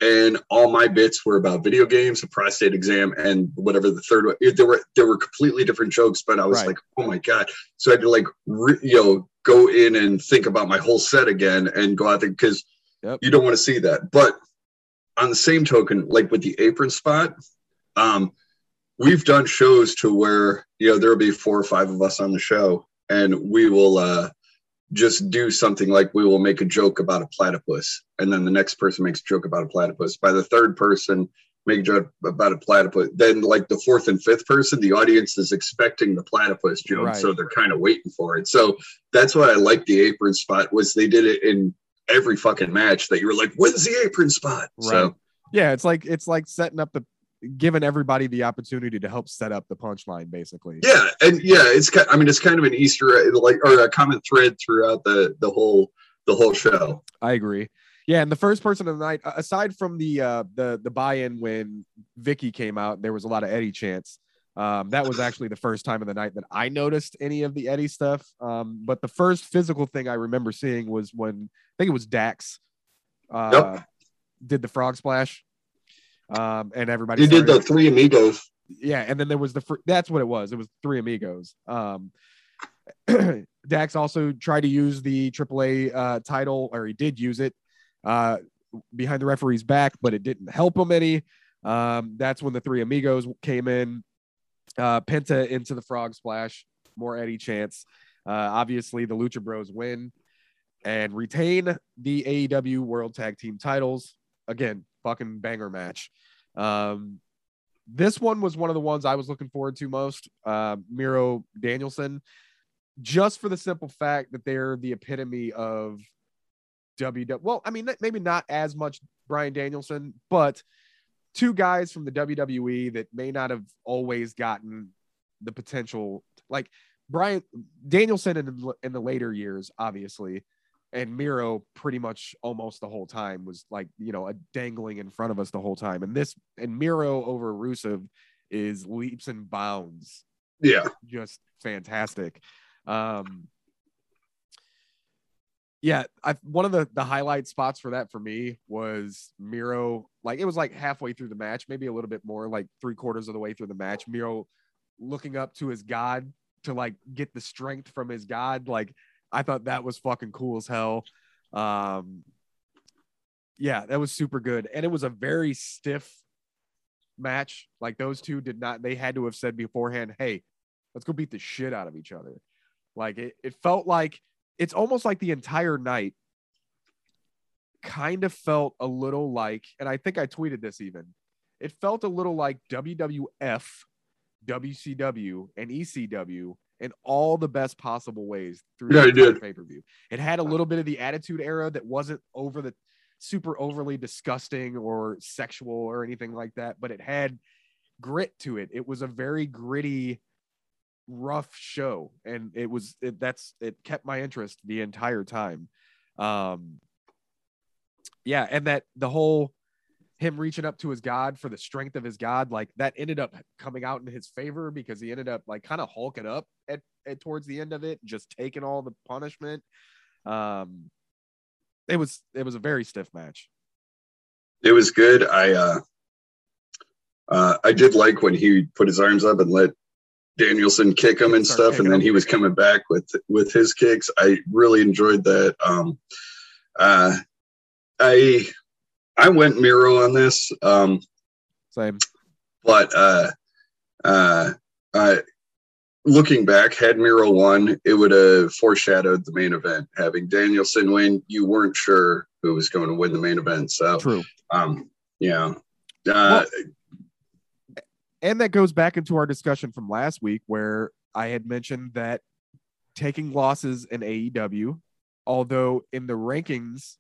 and all my bits were about video games, a prostate exam, and whatever the third one. There were there were completely different jokes, but I was Right. like, oh my god! So I had to like re, you know go in and think about my whole set again and go out there because Yep. you don't want to see that. But on the same token, like with the apron spot, um, we've done shows to where you know there'll be four or five of us on the show, and we will uh, just do something like we will make a joke about a platypus, and then the next person makes a joke about a platypus. By the third person, make a joke about a platypus. Then, like the fourth and fifth person, the audience is expecting the platypus joke, Right. so they're kind of waiting for it. So that's why I like the apron spot was they did it in every fucking match that you were like, when's the apron spot? So Right. yeah, it's like it's like setting up the giving everybody the opportunity to help set up the punchline, basically. yeah, and yeah, it's I mean it's kind of an Easter like or a common thread throughout the the whole the whole show. I agree. Yeah, and the first person of the night, aside from the uh the the buy-in when Vickie came out, there was a lot of Eddie chants. Um, that was actually the first time of the night that I noticed any of the Eddie stuff. Um, but the first physical thing I remember seeing was when I think it was Dax uh, Yep. did the frog splash. Um, and everybody He did the three amigos. yeah, and then there was the fr- that's what it was. It was three amigos. Um, [clears throat] Dax also tried to use the AAA uh, title, or he did use it uh, behind the referee's back, but it didn't help him any. Um, that's when the three amigos came in. Uh, Penta into the frog splash, more Eddie chance. Uh, obviously, the Lucha Bros win and retain the AEW World Tag Team titles. Again, fucking banger match. Um, this one was one of the ones I was looking forward to most. Uh, Miro Danielson, just for the simple fact that they're the epitome of WW. Well, I mean, maybe not as much Bryan Danielson, but two guys from the WWE that may not have always gotten the potential. Like Bryan Danielson in in the later years, obviously, and Miro pretty much almost the whole time was like you know a dangling in front of us the whole time. And this and Miro over Rusev is leaps and bounds, Yeah. just fantastic. Um, yeah, I one of the the highlight spots for that for me was Miro. Like it was like halfway through the match, maybe a little bit more, like three quarters of the way through the match. Miro looking up to his god to like get the strength from his god. Like I thought that was fucking cool as hell. Um, yeah, that was super good, and it was a very stiff match. Like those two did not. They had to have said beforehand, "Hey, let's go beat the shit out of each other." Like it, it felt like it's almost like the entire night kind of felt a little like, and I think I tweeted this even. It felt a little like WWF, WCW, and ECW in all the best possible ways through Yeah, the pay per view. It had a little bit of the Attitude Era that wasn't over the super overly disgusting or sexual or anything like that, but it had grit to it. It was a very gritty, rough show, and it was it, that's it kept my interest the entire time. Um, yeah, and that the whole him reaching up to his god for the strength of his god, like that ended up coming out in his favor because he ended up like kind of hulking up at, at towards the end of it, just taking all the punishment. Um, it was it was a very stiff match. It was good. I uh, uh, I did like when he put his arms up and let Danielson kick him and stuff, and then he was coming back with with his kicks. I really enjoyed that. Um, uh, I I went Miro on this, um, Same. but uh, uh, uh, looking back, had Miro won, it would have foreshadowed the main event. Having Danielson win, you weren't sure who was going to win the main event. So, True. um, yeah. Uh, Well, and that goes back into our discussion from last week where I had mentioned that taking losses in AEW, although in the rankings,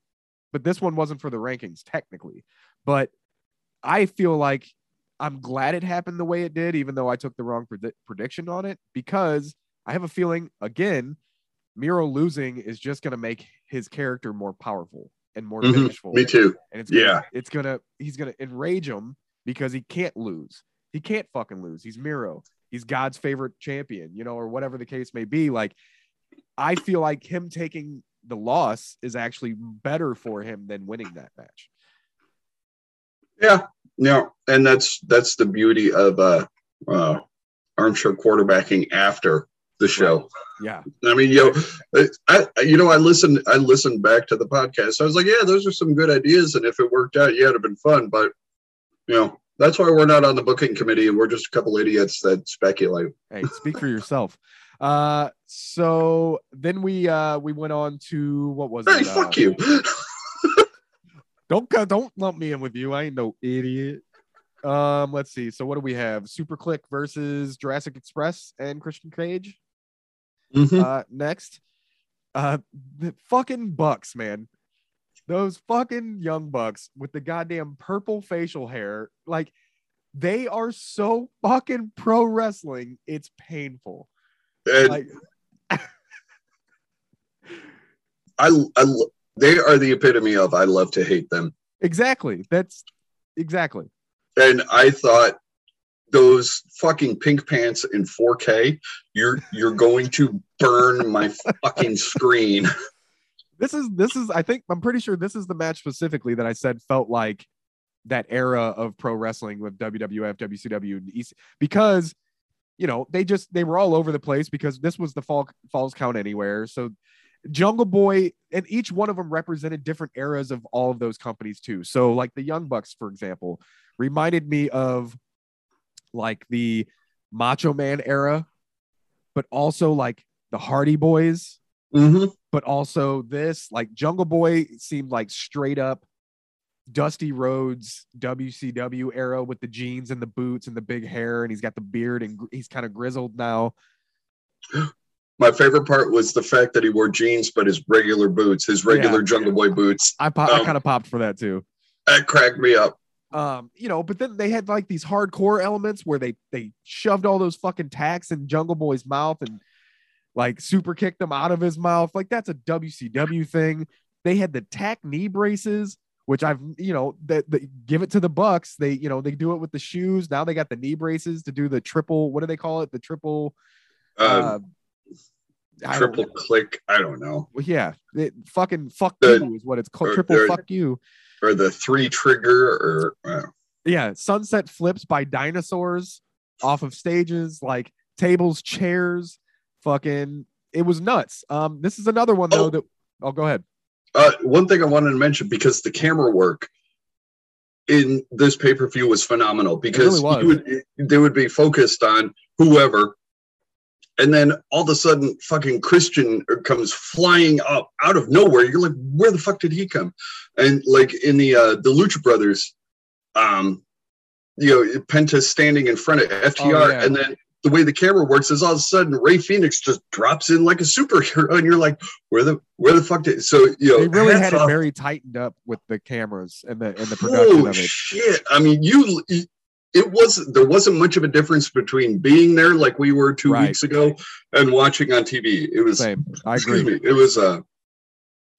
but this one wasn't for the rankings technically, but I feel like I'm glad it happened the way it did, even though I took the wrong predi- prediction on it, because I have a feeling again, Miro losing is just going to make his character more powerful and more Mhm. vengeful me too. and it's gonna, Yeah. it's gonna he's gonna enrage him because he can't lose. He can't fucking lose. He's Miro. He's God's favorite champion, you know, or whatever the case may be. Like, I feel like him taking the loss is actually better for him than winning that match. Yeah, no, and that's that's the beauty of uh, uh, armchair quarterbacking after the show. Yeah, I mean, you know, I, I you know I listened I listened back to the podcast. I was like, yeah, those are some good ideas, and if it worked out, yeah, it'd have been fun. But you know, that's why we're not on the booking committee, and we're just a couple idiots that speculate. hey, speak for yourself. Uh, so then we uh we went on to what was Hey, it? Uh, fuck you. [laughs] Don't don't lump me in with you. I ain't no idiot. Um, let's see. So what do we have? Super Kliq versus Jurassic Express and Christian Cage. Mhm. Uh, next, uh, the fucking Bucks, man. Those fucking young Bucks with the goddamn purple facial hair, like they are so fucking pro wrestling. It's painful. And Like, I, I, they are the epitome of I love to hate them. exactly. That's exactly. and I thought those fucking pink pants in 4K, you're you're going to burn my fucking screen. [laughs] this is this is I think I'm pretty sure this is the match specifically that I said felt like that era of pro wrestling with WWF, WCW, and EC because you know they just they were all over the place because this was the fall falls count anywhere. So Jungle Boy and each one of them represented different eras of all of those companies too. So like the Young Bucks, for example, reminded me of like the Macho Man era, but also like the Hardy Boys hmm but also this like Jungle Boy seemed like straight up Dusty Rhodes WCW era with the jeans and the boots and the big hair and he's got the beard and gr- he's kind of grizzled now. [gasps] My favorite part was the fact that he wore jeans, but his regular boots, his regular Yeah. Jungle Boy boots, I pop, I Um, kind of popped for that too. that cracked me up. Um, you know, but then they had like these hardcore elements where they they shoved all those fucking tacks in Jungle Boy's mouth and like super kicked them out of his mouth. Like that's a WCW thing. They had the tack knee braces, which I've you know that the, give it to the Bucks. They you know they do it with the shoes. Now they got the knee braces to do the triple. What do they call it? The triple. Uh, Uh, triple click, I don't know, Well, yeah, it, fucking fuck The- you is what it's called. Triple fuck you. or the three trigger, or uh, Yeah, sunset flips by dinosaurs off of stages, like tables, chairs, fucking. It was nuts. Um, this is another one though Oh. that. Oh, go ahead. Uh, one thing I wanted to mention because the camera work in this pay per view was phenomenal because really was. you would, they would be focused on whoever, and then all of a sudden, fucking Christian comes flying up out of nowhere. You're like, where the fuck did he come? And like in the uh, the Lucha Brothers, um, you know, Penta standing in front of FTR, Oh, yeah. and then. The way the camera works is all of a sudden Rey Fenix just drops in like a superhero, and you're like, "Where the where the fuck did?" So you know, They really had it very tightened up with the cameras and the and the production Oh of it. shit! I mean, you. It was there wasn't much of a difference between being there like we were two Right. weeks ago and watching on TV. It was Same. I agree. me. It was uh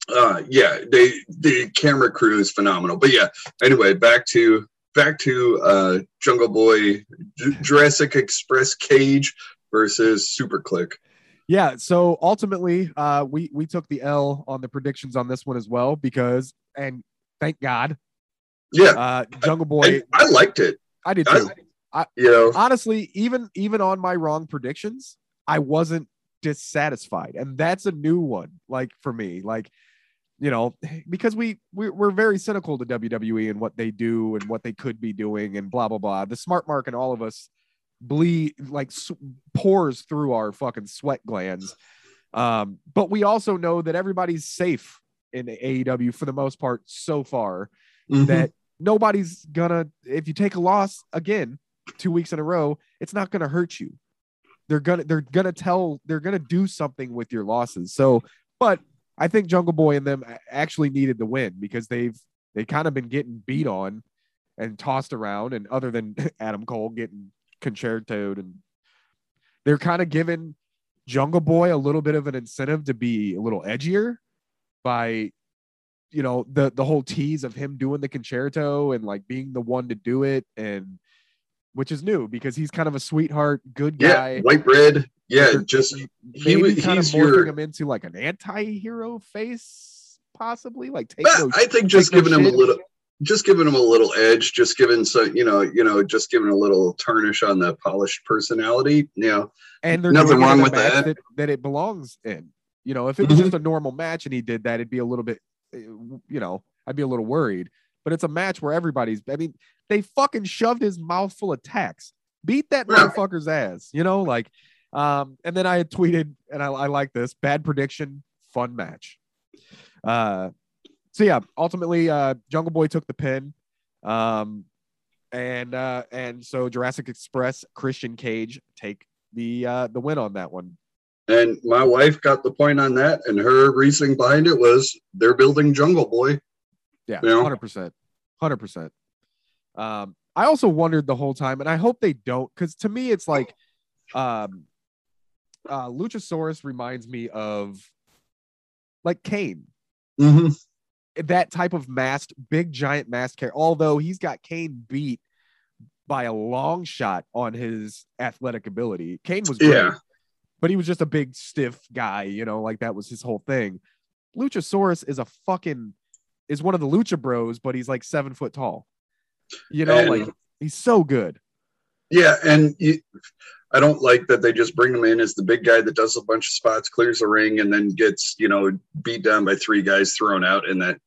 uh yeah. They the camera crew is phenomenal. But yeah. Anyway, back to back to uh Jungle Boy, [laughs] Jurassic Express Cage versus Super Kliq. Yeah. So ultimately, uh, we we took the L on the predictions on this one as well because, and thank God, Yeah, uh, Jungle Boy. and I liked it. I did I- too. I- You know, honestly, even even on my wrong predictions, I wasn't dissatisfied, and that's a new one. Like for me, like you know, because we we're, we're very cynical to WWE and what they do and what they could be doing and blah blah blah. The smart mark and all of us bleed like s- pours through our fucking sweat glands. Um, but we also know that everybody's safe in AEW for the most part so far mhm. that nobody's gonna if you take a loss again two weeks in a row it's not gonna hurt you they're gonna they're gonna tell they're gonna do something with your losses so but i think jungle boy and them actually needed the win because they've they kind of been getting beat on and tossed around and other than [laughs] adam cole getting concertoed and they're kind of giving jungle boy a little bit of an incentive to be a little edgier by you know the the whole tease of him doing the Con-Chair-To and like being the one to do it and which is new because he's kind of a sweetheart good guy. yeah, white bread. Yeah, They're- just maybe wa- kind of he's morphing your- him into like an anti-hero face possibly like take no I think just take no giving him a little, just giving him a little edge, just giving so you know, you know, just giving a little tarnish on the polished personality. You know, and they're nothing wrong with that. that, that it belongs in you know if it was Mhm. just a normal match and he did that it'd be a little bit uh, you know i'd be a little worried but it's a match where everybody's i mean they fucking shoved his mouth full of tacks beat that motherfucker's ass you know like um and then i had tweeted and i, I like this bad prediction fun match. Uh so yeah ultimately uh jungle boy took the pin um and uh and so jurassic express christian cage take the uh the win on that one. And my wife got the point on that, and her reasoning behind it was they're building Jungle Boy. yeah 100% 100% um i also wondered the whole time and i hope they don't because to me it's like um uh luchasaurus reminds me of like kane Mm-hmm. that type of masked, big giant masked character. Although he's got Kane beat by a long shot on his athletic ability. Kane was great, Yeah, but he was just a big stiff guy, you know, like that was his whole thing. Luchasaurus is a fucking is one of the Lucha Bros, but he's like seven foot tall. You know, And- like he's so good. Yeah, and you, I don't like that they just bring him in as the big guy that does a bunch of spots, clears the ring, and then gets you know beat down by three guys thrown out. And that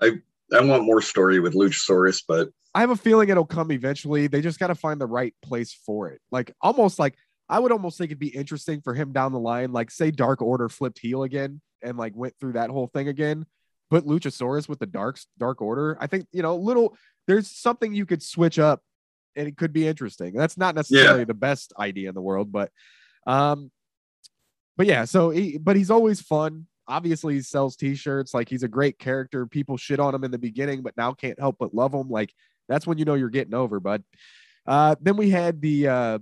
I I want more story with Luchasaurus, but I have a feeling it'll come eventually. They just got to find the right place for it. Like almost like I would almost think it'd be interesting for him down the line. Like say Dark Order flipped heel again and like went through that whole thing again. Put Luchasaurus with the Dark Dark Order. I think you know little. There's something you could switch up, and it could be interesting. That's not necessarily the best idea in the world, but um, but yeah. So he, but he's always fun. Obviously, he sells T-shirts. Like he's a great character. People shit on him in the beginning, but now can't help but love him. Like that's when you know you're getting over, bud. Uh, then we had the uh,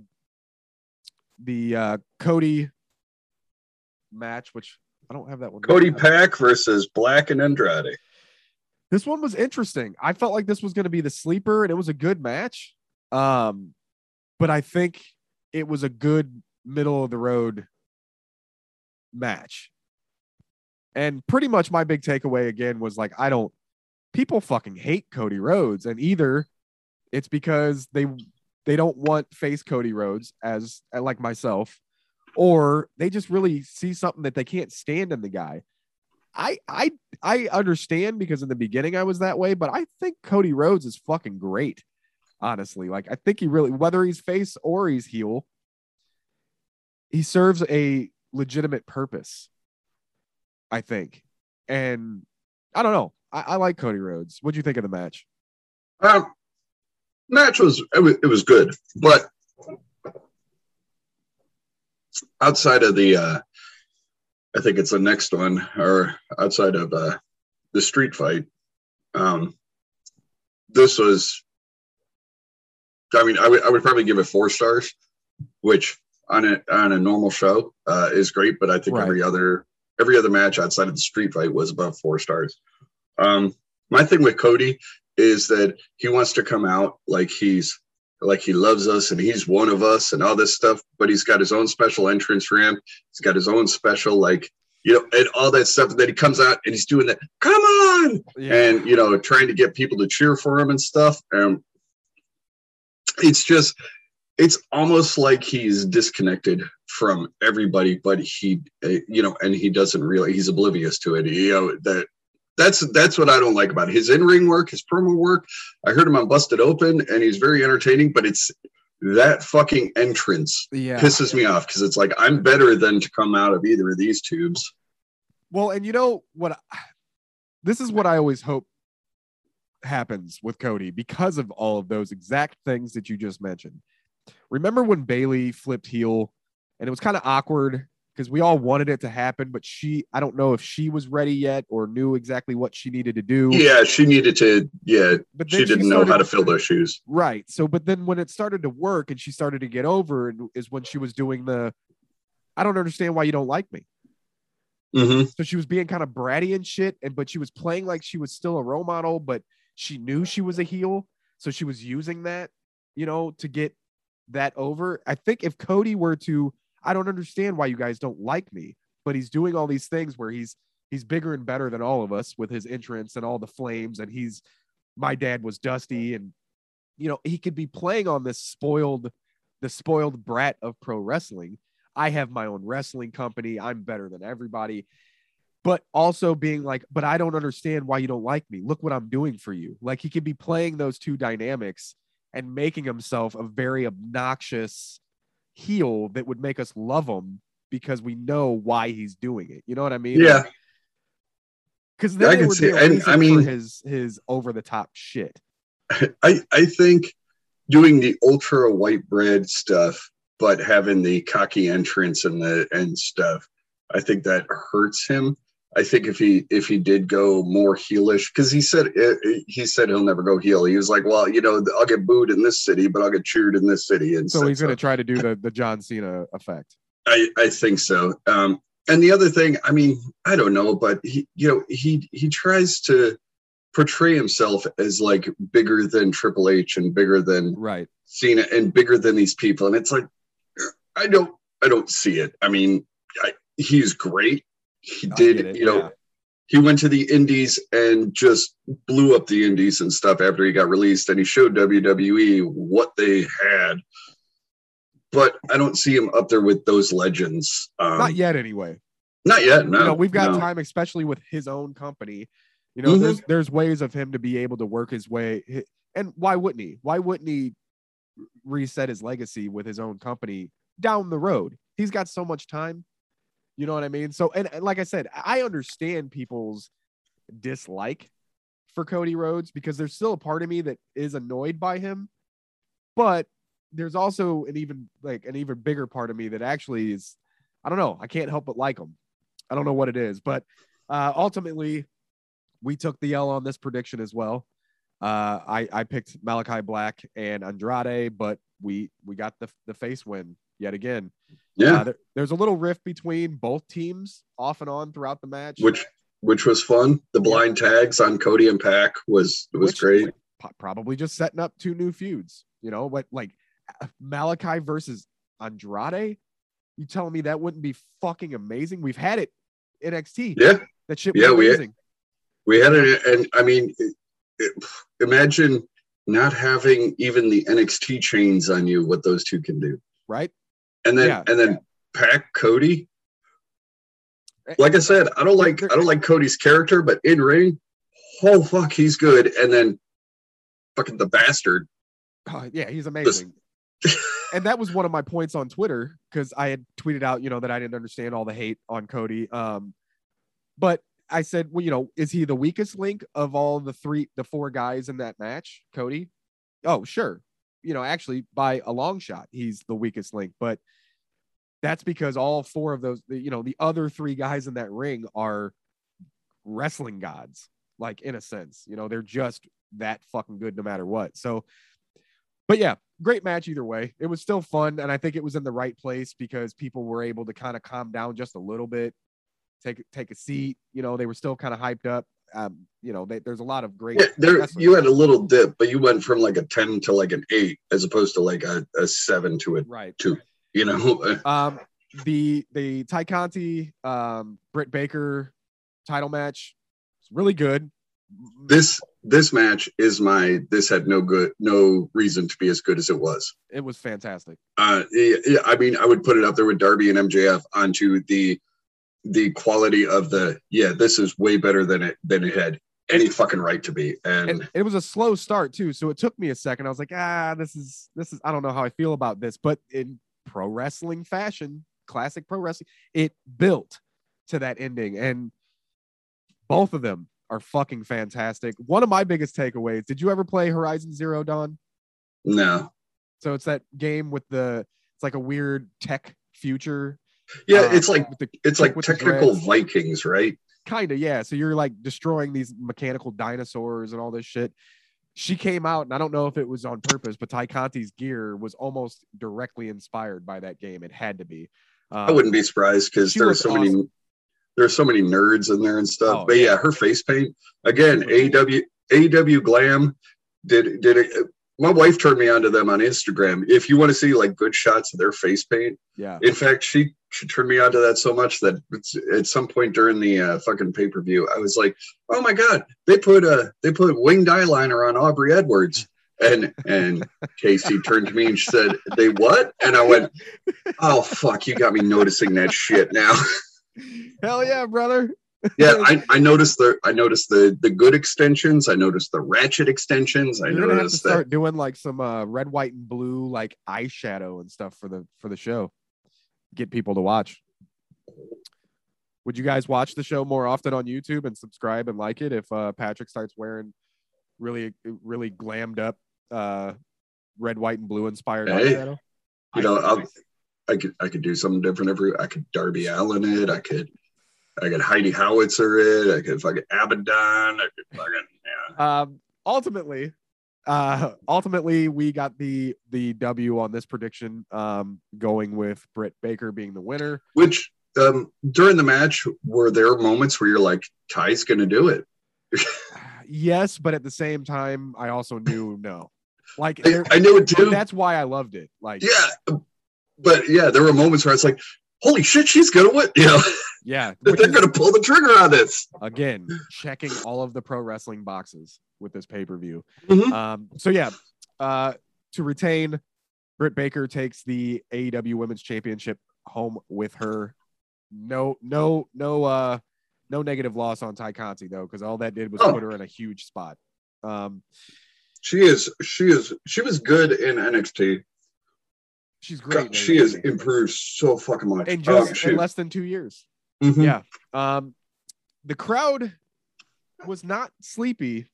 the uh, Cody match, which I don't have that one. Cody PAC versus Black and Andrade. This one was interesting. I felt like this was going to be the sleeper, and it was a good match. Um, but I think it was a good middle of the road match. And pretty much my big takeaway again was like, I don't. People fucking hate Cody Rhodes, and either it's because they they don't want face Cody Rhodes as like myself, or they just really see something that they can't stand in the guy. I I I understand because in the beginning I was that way, but I think Cody Rhodes is fucking great. Honestly, like I think he really whether he's face or he's heel, he serves a legitimate purpose. I think, and I don't know. I, I like Cody Rhodes. What do you think of the match? Um, match was it, was it was good, but outside of the, uh, I think it's the next one, or outside of uh, the street fight, um, this was. I mean, I would I would probably give it four stars, which on a on a normal show uh, is great, but I think Right. every other every other match outside of the street fight was above four stars. Um, my thing with Cody is that he wants to come out like he's like he loves us and he's one of us and all this stuff, but he's got his own special entrance ramp. He's got his own special like you know and all that stuff. And then he comes out and he's doing that. Come on, and you know trying to get people to cheer for him and stuff. Um, it's just it's almost like he's disconnected from everybody, but he uh, you know and he doesn't really he's oblivious to it. You know that that's that's what I don't like about it. his in ring work, his promo work. I heard him on Busted Open, and he's very entertaining. But it's that fucking entrance yeah. pisses me off because it's like I'm better than to come out of either of these tubes. Well, and you know what? This is what I always hope happens with Cody because of all of those exact things that you just mentioned. Remember when Bayley flipped heel and it was kind of awkward because we all wanted it to happen, but she, I don't know if she was ready yet or knew exactly what she needed to do. Yeah, she needed to. Yeah, but she didn't know how to fill those shoes. Right. So, but then when it started to work and she started to get over, and is when she was doing the, I don't understand why you don't like me. hmm So she was being kind of bratty and shit, and but she was playing like she was still a role model, but she knew she was a heel, so she was using that, you know, to get that over. I think if Cody were to, I don't understand why you guys don't like me, but he's doing all these things where he's he's bigger and better than all of us with his entrance and all the flames, and he's my dad was Dusty, and you know he could be playing on this spoiled, the spoiled brat of pro wrestling. I have my own wrestling company. I'm better than everybody but also being like, but I don't understand why you don't like me. Look what I'm doing for you. Like he could be playing those two dynamics and making himself a very obnoxious heel that would make us love him because we know why he's doing it. You know what I mean? Yeah, Because I then there can see- I mean- his his over the top shit. [laughs] I I think doing the ultra white bread stuff, but having the cocky entrance and the and stuff, I think that hurts him. I think if he if he did go more heelish, because he said eh, he said he'll never go heel. He was like, well, you know, I'll get booed in this city, but I'll get cheered in this city, and So he's gonna try to do the the John Cena effect. I, I think so. Um, and the other thing, I mean, I don't know, but he, you know, he he tries to portray himself as like bigger than Triple H and bigger than Right. Cena and bigger than these people, and it's like, I don't, I don't see it. I mean, I, he's great. He did, you know, yeah. he went to the Indies and just blew up the Indies and stuff after he got released, and he showed WWE what they had. But I don't see him up there with those legends. Um, Not yet, anyway. Not yet. No, you know, we've got no. time, especially with his own company. You know, Mhm. there's there's ways of him to be able to work his way. And why wouldn't he? Why wouldn't he reset his legacy with his own company down the road? He's got so much time. You know what I mean? So, and, and like I said, I understand people's dislike for Cody Rhodes because there's still a part of me that is annoyed by him, but there's also an even like an even bigger part of me that actually is I don't know. I can't help but like him. I don't know what it is, but uh, ultimately, we took the L on this prediction as well. Uh, I I picked Malachi Black and Andrade, but we we got the the face win yet again. Yeah, Uh, there- there's a little rift between both teams off and on throughout the match, which which was fun. The blind tags on Cody and PAC was was Which- great. probably just setting up two new feuds. You know what? Like uh, Malachi versus Andrade. You telling me that wouldn't be fucking amazing? We've had it in NXT. Yeah, That shit was Yeah, we- amazing. we had it, and I mean, it, it, imagine not having even the NXT chains on you. What those two can do, right? And then Yeah. and then PAC Cody. Eh, like I said, I don't eh, like I eh, don't like Cody's character, but in ring, oh fuck, he's good. And then fucking the bastard. Oh, yeah, he's amazing. [laughs] and that was one of my points on Twitter because I had tweeted out, you know, that I didn't understand all the hate on Cody. Um, but I said, well, you know, is he the weakest link of all the three, the four guys in that match? Cody? Oh, sure. You know, actually, by a long shot, he's the weakest link. But that's because all four of those, you know, the other three guys in that ring are wrestling gods, like in a sense. You know, they're just that fucking good no matter what. So, but yeah, great match either way. It was still fun, and I think it was in the right place because people were able to kind of calm down just a little bit, take take a seat. You know, they were still kind of hyped up. Um, you know, they, there's a lot of great. Yeah, there you had a little dip, but you went from like a ten to like an eight, as opposed to like a, a seven to a right. two. You know, [laughs] Um, the the Ty Conti, um, Britt Baker title match was really good. this this match is my. This had no good, no reason to be as good as it was. it was fantastic. Uh, yeah, yeah, I mean, I would put it up there with Darby and MJF onto the the quality of the. Yeah, this is way better than it than it had any fucking right to be. And, and it was a slow start too so it took me a second i was like ah this is this is i don't know how i feel about this but in pro wrestling fashion classic pro wrestling it built to that ending. And both of them are fucking fantastic. One of my biggest takeaways did you ever play horizon zero dawn? No, so it's that game with the it's like a weird tech future. Yeah, uh, it's like the it's like technical. Vikings, right? kind of yeah. So you're like destroying these mechanical dinosaurs and all this shit she came out and i don't know if it was on purpose but Ty Conti's gear was almost directly inspired by that game it had to be I um, wouldn't be surprised because there's looked so many awesome. there's so many nerds in there and stuff. Oh, but yeah. yeah, her face paint again. AW AEW Glam did did it. My wife turned me onto them on Instagram. If you want to see like good shots of their face paint, yeah in fact, she she turned me on to that so much that it's, at some point during the uh, fucking pay per view, I was like, "Oh my god, they put a they put winged eyeliner on Aubrey Edwards." And and [laughs] Casey turned to me and she said, "They what?" And I went, "Oh fuck, you got me noticing that shit now." [laughs] hell yeah brother yeah, I, I noticed the I noticed the the good extensions. I noticed the ratchet extensions. I you're gonna have to noticed that. start doing like some uh red white and blue like eyeshadow and stuff for the for the show get people to watch would you guys watch the show more often on youtube and subscribe and like it if uh patrick starts wearing really really glammed up uh red white and blue inspired Hey, You know, I'll, I could I could do something different every. I could Darby Allin it. I could I could Heidi Howitzer it. I could fucking Abadon. I could fucking yeah. um ultimately uh ultimately we got the the w on this prediction um going with britt baker being the winner Which um during the match were there moments where you're like, Ty's gonna do it. [sighs] yes but at the same time i also knew no like I, I knew it too. that's why i loved it like Yeah, but yeah, there were moments where it's like, holy shit, she's gonna win. You know, Yeah, [laughs] they're is, gonna pull the trigger on this. again checking all of the pro wrestling boxes with this pay per view. Mhm. Um, so yeah, uh, to retain, Britt Baker takes the AEW Women's Championship home with her. No, no, no, uh, no negative loss on Ty Conti though, because all that did was Oh. put her in a huge spot. Um, She is, she is, she was good in NXT. She's great. God, she has improved so fucking much. in Oh, just in less than two years. Mhm. Yeah. Um, the crowd was not sleepy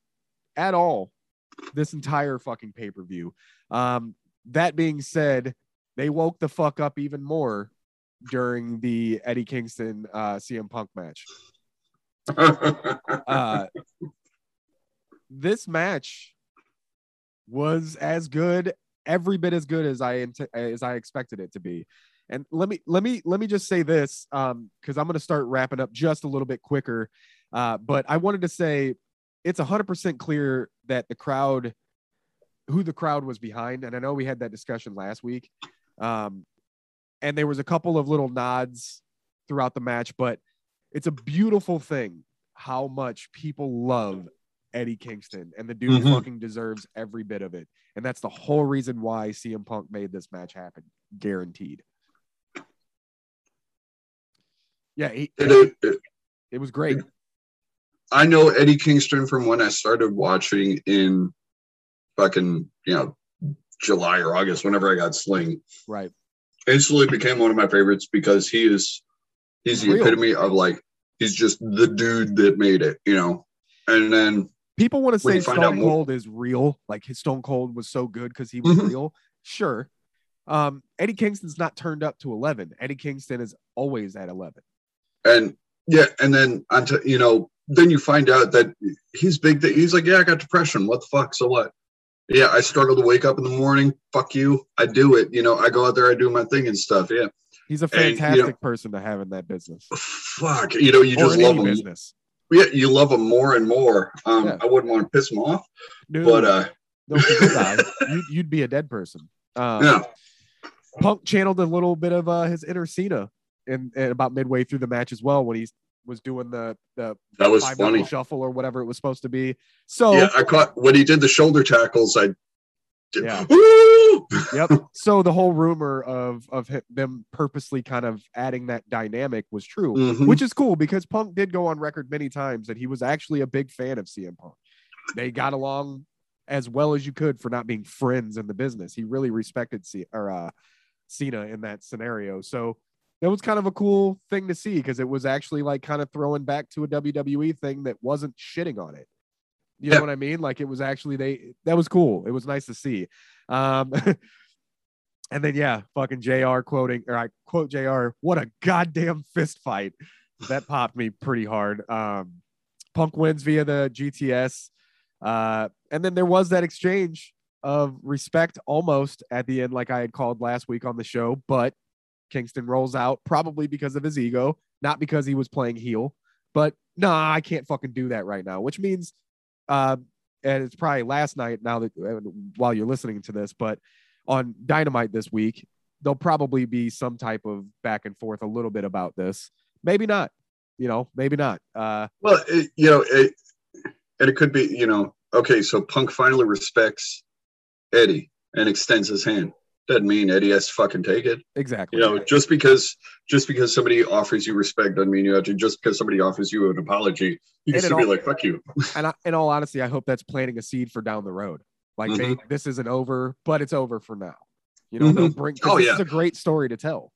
at all this entire fucking pay per view. Um, that being said, they woke the fuck up even more during the Eddie Kingston uh, CM Punk match. [laughs] Uh, this match was as good, every bit as good as I as I expected it to be. And let me let me let me just say this, um, because I'm gonna start wrapping up just a little bit quicker. Uh, but I wanted to say it's hundred percent clear that the crowd, who the crowd was behind, and I know we had that discussion last week. Um, and there was a couple of little nods throughout the match, but it's a beautiful thing how much people love Eddie Kingston, and the dude Mhm. fucking deserves every bit of it. And that's the whole reason why CM Punk made this match happen, guaranteed. Yeah, he, It- it- it was great. I know Eddie Kingston from when I started watching in fucking, you know, July or August, whenever I got Sling. Right. Instantly became one of my favorites because he is he's the Real. epitome of like he's just the dude that made it, you know. And then People want to say you find out Stone Cold is real, like his Stone Cold was so good because he was Mhm. real. Sure. Um, Eddie Kingston's not turned up to 11. Eddie Kingston is always at 11. and yeah, and then onto you know, then you find out that he's big that he's like, Yeah, I got depression. What the fuck? So what? Yeah, I struggle to wake up in the morning. Fuck you. I do it. You know, I go out there, I do my thing and stuff. Yeah. He's a And, you know- fantastic person to have in that business. Fuck. You know, you or just love him. business. Yeah, you love him more and more. Um, Yeah. I wouldn't want to piss him off, No, but uh, no, if you die. you'd, you'd be a dead person. Um, yeah, Punk channeled a little bit of uh, his inner Cena in, in about midway through the match as well when he was doing the the that was five funny. shuffle or whatever it was supposed to be. So Yeah, I caught when he did the shoulder tackles. I did, Yeah. [laughs] Yep. So the whole rumor of of him, them purposely kind of adding that dynamic was true, Mhm. which is cool because Punk did go on record many times that he was actually a big fan of CM Punk. They got along as well as you could for not being friends in the business. He really respected C- or uh, Cena in that scenario. So that was kind of a cool thing to see because it was actually like kind of throwing back to a WWE thing that wasn't shitting on it. You know Yeah. what I mean? Like it was actually they that was cool. It was nice to see. Um [laughs] and then yeah, fucking JR quoting or I quote JR, what a goddamn fist fight. That popped me pretty hard. Um Punk wins via the GTS. Uh and then there was that exchange of respect almost at the end, like I had called last week on the show, but Kingston rolls out probably because of his ego, not because he was playing heel. But nah, I can't fucking do that right now, which means, uh, and it's probably last night now that uh, while you're listening to this, but on Dynamite this week, there'll probably be some type of back and forth a little bit about this. Maybe not, you know, maybe not. Uh, Well, it, you know, it, and it could be, you know, okay, so Punk finally respects Eddie and extends his hand. Doesn't mean Eddie has to fucking take it. exactly. You know, just because just because somebody offers you respect doesn't mean you have to. Just because somebody offers you an apology, you can And still be like, "Fuck you." [laughs] and I, in all honesty, I hope that's planting a seed for down the road. Like Mm-hmm. this isn't over, but it's over for now. You know, they'll bring. Oh, yeah. is a great story to tell.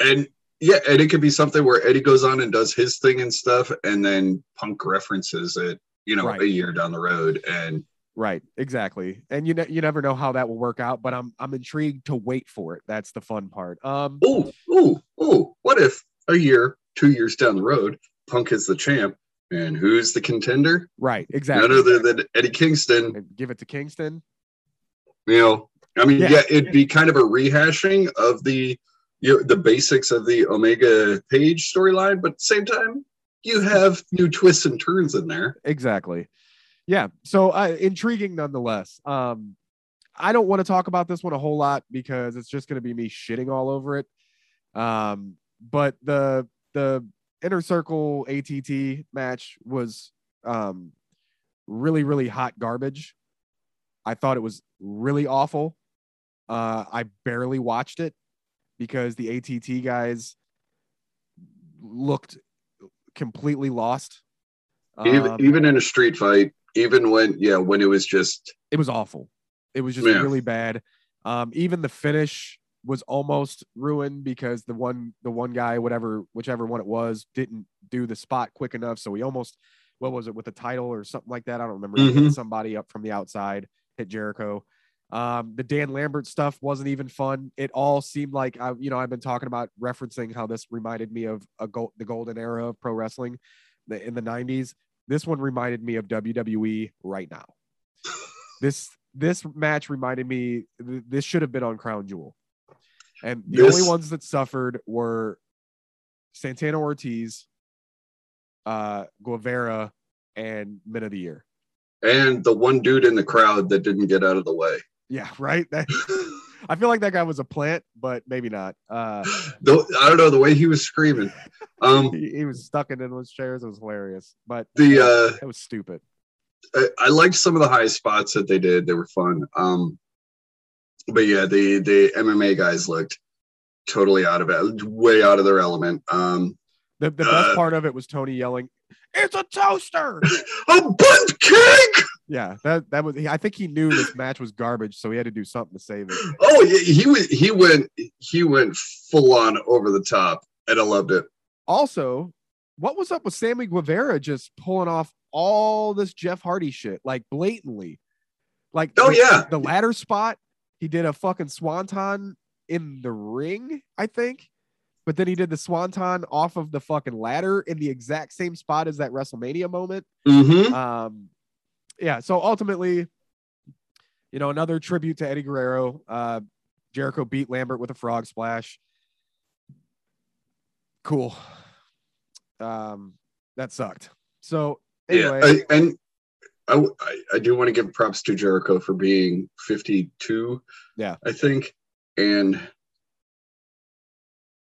And yeah, and it could be something where Eddie goes on and does his thing and stuff, and then Punk references it, you know, Right. a year down the road, and Right, exactly. And you ne- you never know how that will work out, but I'm I'm intrigued to wait for it. That's the fun part. Um, oh, oh, oh, what if a year, two years down the road, Punk is the champ, and who's the contender? right, exactly. None other than Eddie Kingston. And give it to Kingston. You know, I mean, Yeah. yeah, it'd be kind of a rehashing of the you know, the basics of the Omega Page storyline, but at the same time, you have new twists and turns in there. Exactly. Yeah. So uh, intriguing nonetheless. Um, I don't want to talk about this one a whole lot because it's just going to be me shitting all over it. Um, but the the inner circle ATT match was um, really really hot garbage. I thought it was really awful. Uh, I barely watched it because the ATT guys looked completely lost. even Um, even in a street fight, even when yeah, when it was just it was awful. It was just Yeah. really bad. Um, even the finish was almost ruined because the one the one guy, whatever whichever one it was, didn't do the spot quick enough. So he almost what was it with the title or something like that? I don't remember. Mhm. somebody up from the outside, hit Jericho. Um, the Dan Lambert stuff wasn't even fun. It all seemed like I, you know, I've been talking about referencing how this reminded me of a gold, the golden era of pro wrestling in the '90s. This one reminded me of WWE right now. This this match reminded me th- this should have been on Crown Jewel, and the This- only ones that suffered were Santana Ortiz, uh, Guevara, and Men of the Year. and the one dude in the crowd that didn't get out of the way. Yeah, right. That, [laughs] I feel like that guy was a plant, but maybe not. Uh, [gasps] Though I don't know the way he was screaming. Um, [laughs] he, he was stuck in those chairs. It was hilarious, but the uh, it was stupid. I, I liked some of the high spots that they did. They were fun. Um, but yeah, the the MMA guys looked totally out of it, way out of their element. Um, The, the best uh, part of it was Tony yelling, "It's a toaster!" [laughs] a bunt cake. yeah, that that was. I think he knew this match was garbage, so he had to do something to save it. Oh, yeah, he went he went he went full on over the top, and I loved it. Also, what was up with Sammy Guevara just pulling off all this Jeff Hardy shit, like blatantly? Like, Oh the- yeah, the ladder spot, he did a fucking swanton in the ring, I think. But then he did the swanton off of the fucking ladder in the exact same spot as that WrestleMania moment. mm-hmm. Um, yeah. So ultimately, you know, another tribute to Eddie Guerrero. Uh, Jericho beat Lambert with a frog splash. Cool. Um, that sucked. So anyway, yeah, I, and I, I I do want to give props to Jericho for being 52. Yeah. I think, and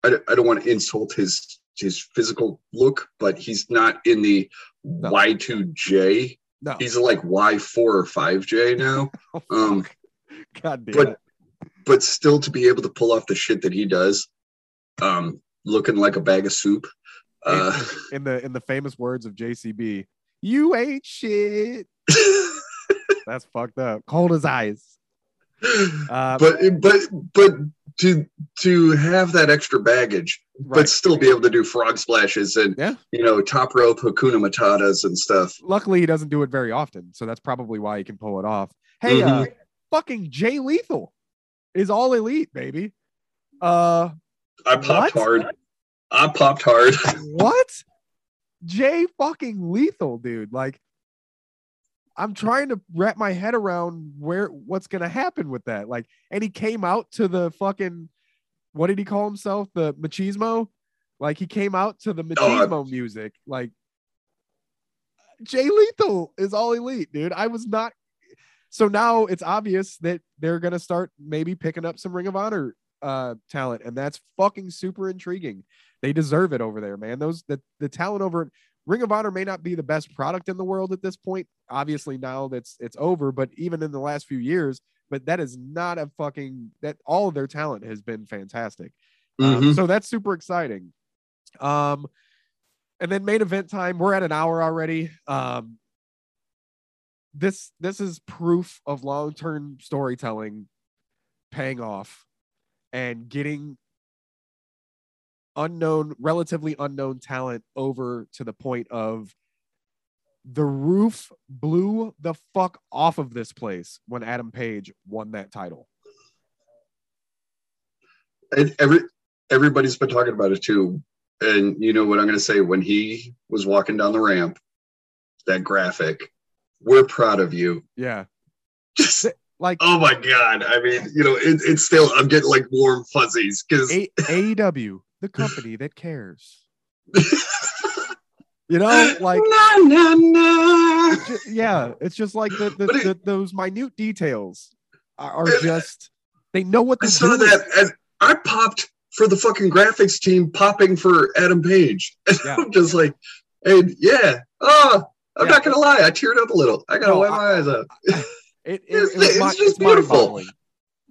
I, don't- I don't want to insult his his physical look, but he's not in the Y2J. no. He's like Y4 or 5J now. [laughs] Um. God damn but it. but still to be able to pull off the shit that he does, um, looking like a bag of soup. Uh, in the in the famous words of JCB, you ain't shit. [laughs] That's fucked up. Cold as ice. Uh, but but but to to have that extra baggage, right. but still be able to do frog splashes and Yeah. you know top rope Hakuna Matatas and stuff. luckily he doesn't do it very often, so that's probably why he can pull it off. Hey, uh, Mm-hmm. fucking Jay Lethal is all elite, baby. Uh, I popped What? hard. I popped hard. [laughs] what? Jay fucking Lethal, dude. Like, I'm trying to wrap my head around where what's gonna happen with that. Like, and he came out to the fucking what did he call himself? The machismo. Like he came out to the Oh, machismo music. Like Jay Lethal is all elite, dude. I was not. So now it's obvious that they're gonna start maybe picking up some Ring of Honor uh talent, and that's fucking super intriguing. They deserve it over there, man. Those the the talent over Ring of Honor may not be the best product in the world at this point. Obviously, now that's it's over, but even in the last few years, but that is not a fucking that all of their talent has been fantastic. Um, Mhm. so that's super exciting. Um, and then main event time. We're at an hour already. Um, this this is proof of long term storytelling paying off and getting unknown, relatively unknown talent over to the point of the roof blew the fuck off of this place when Adam Page won that title. And every everybody's been talking about it too. And you know what I'm going to say when he was walking down the ramp, that graphic. We're proud of you. Yeah. Just Like oh my god! I mean, you know, it, it's still I'm getting like warm fuzzies because A- AEW, the company [laughs] that cares. You know, like na, na, na. ju- yeah, it's just like the, the, it- the those minute details are, are just they know what I they're saw doing. that and I popped for the fucking graphics team popping for Adam Page. [laughs] And Yeah. I'm just like, and yeah, oh, I'm Yeah. not gonna lie, I teared up a little. I gotta No, wipe I- my eyes out It, [laughs] it, It's- it's mi- just it's beautiful.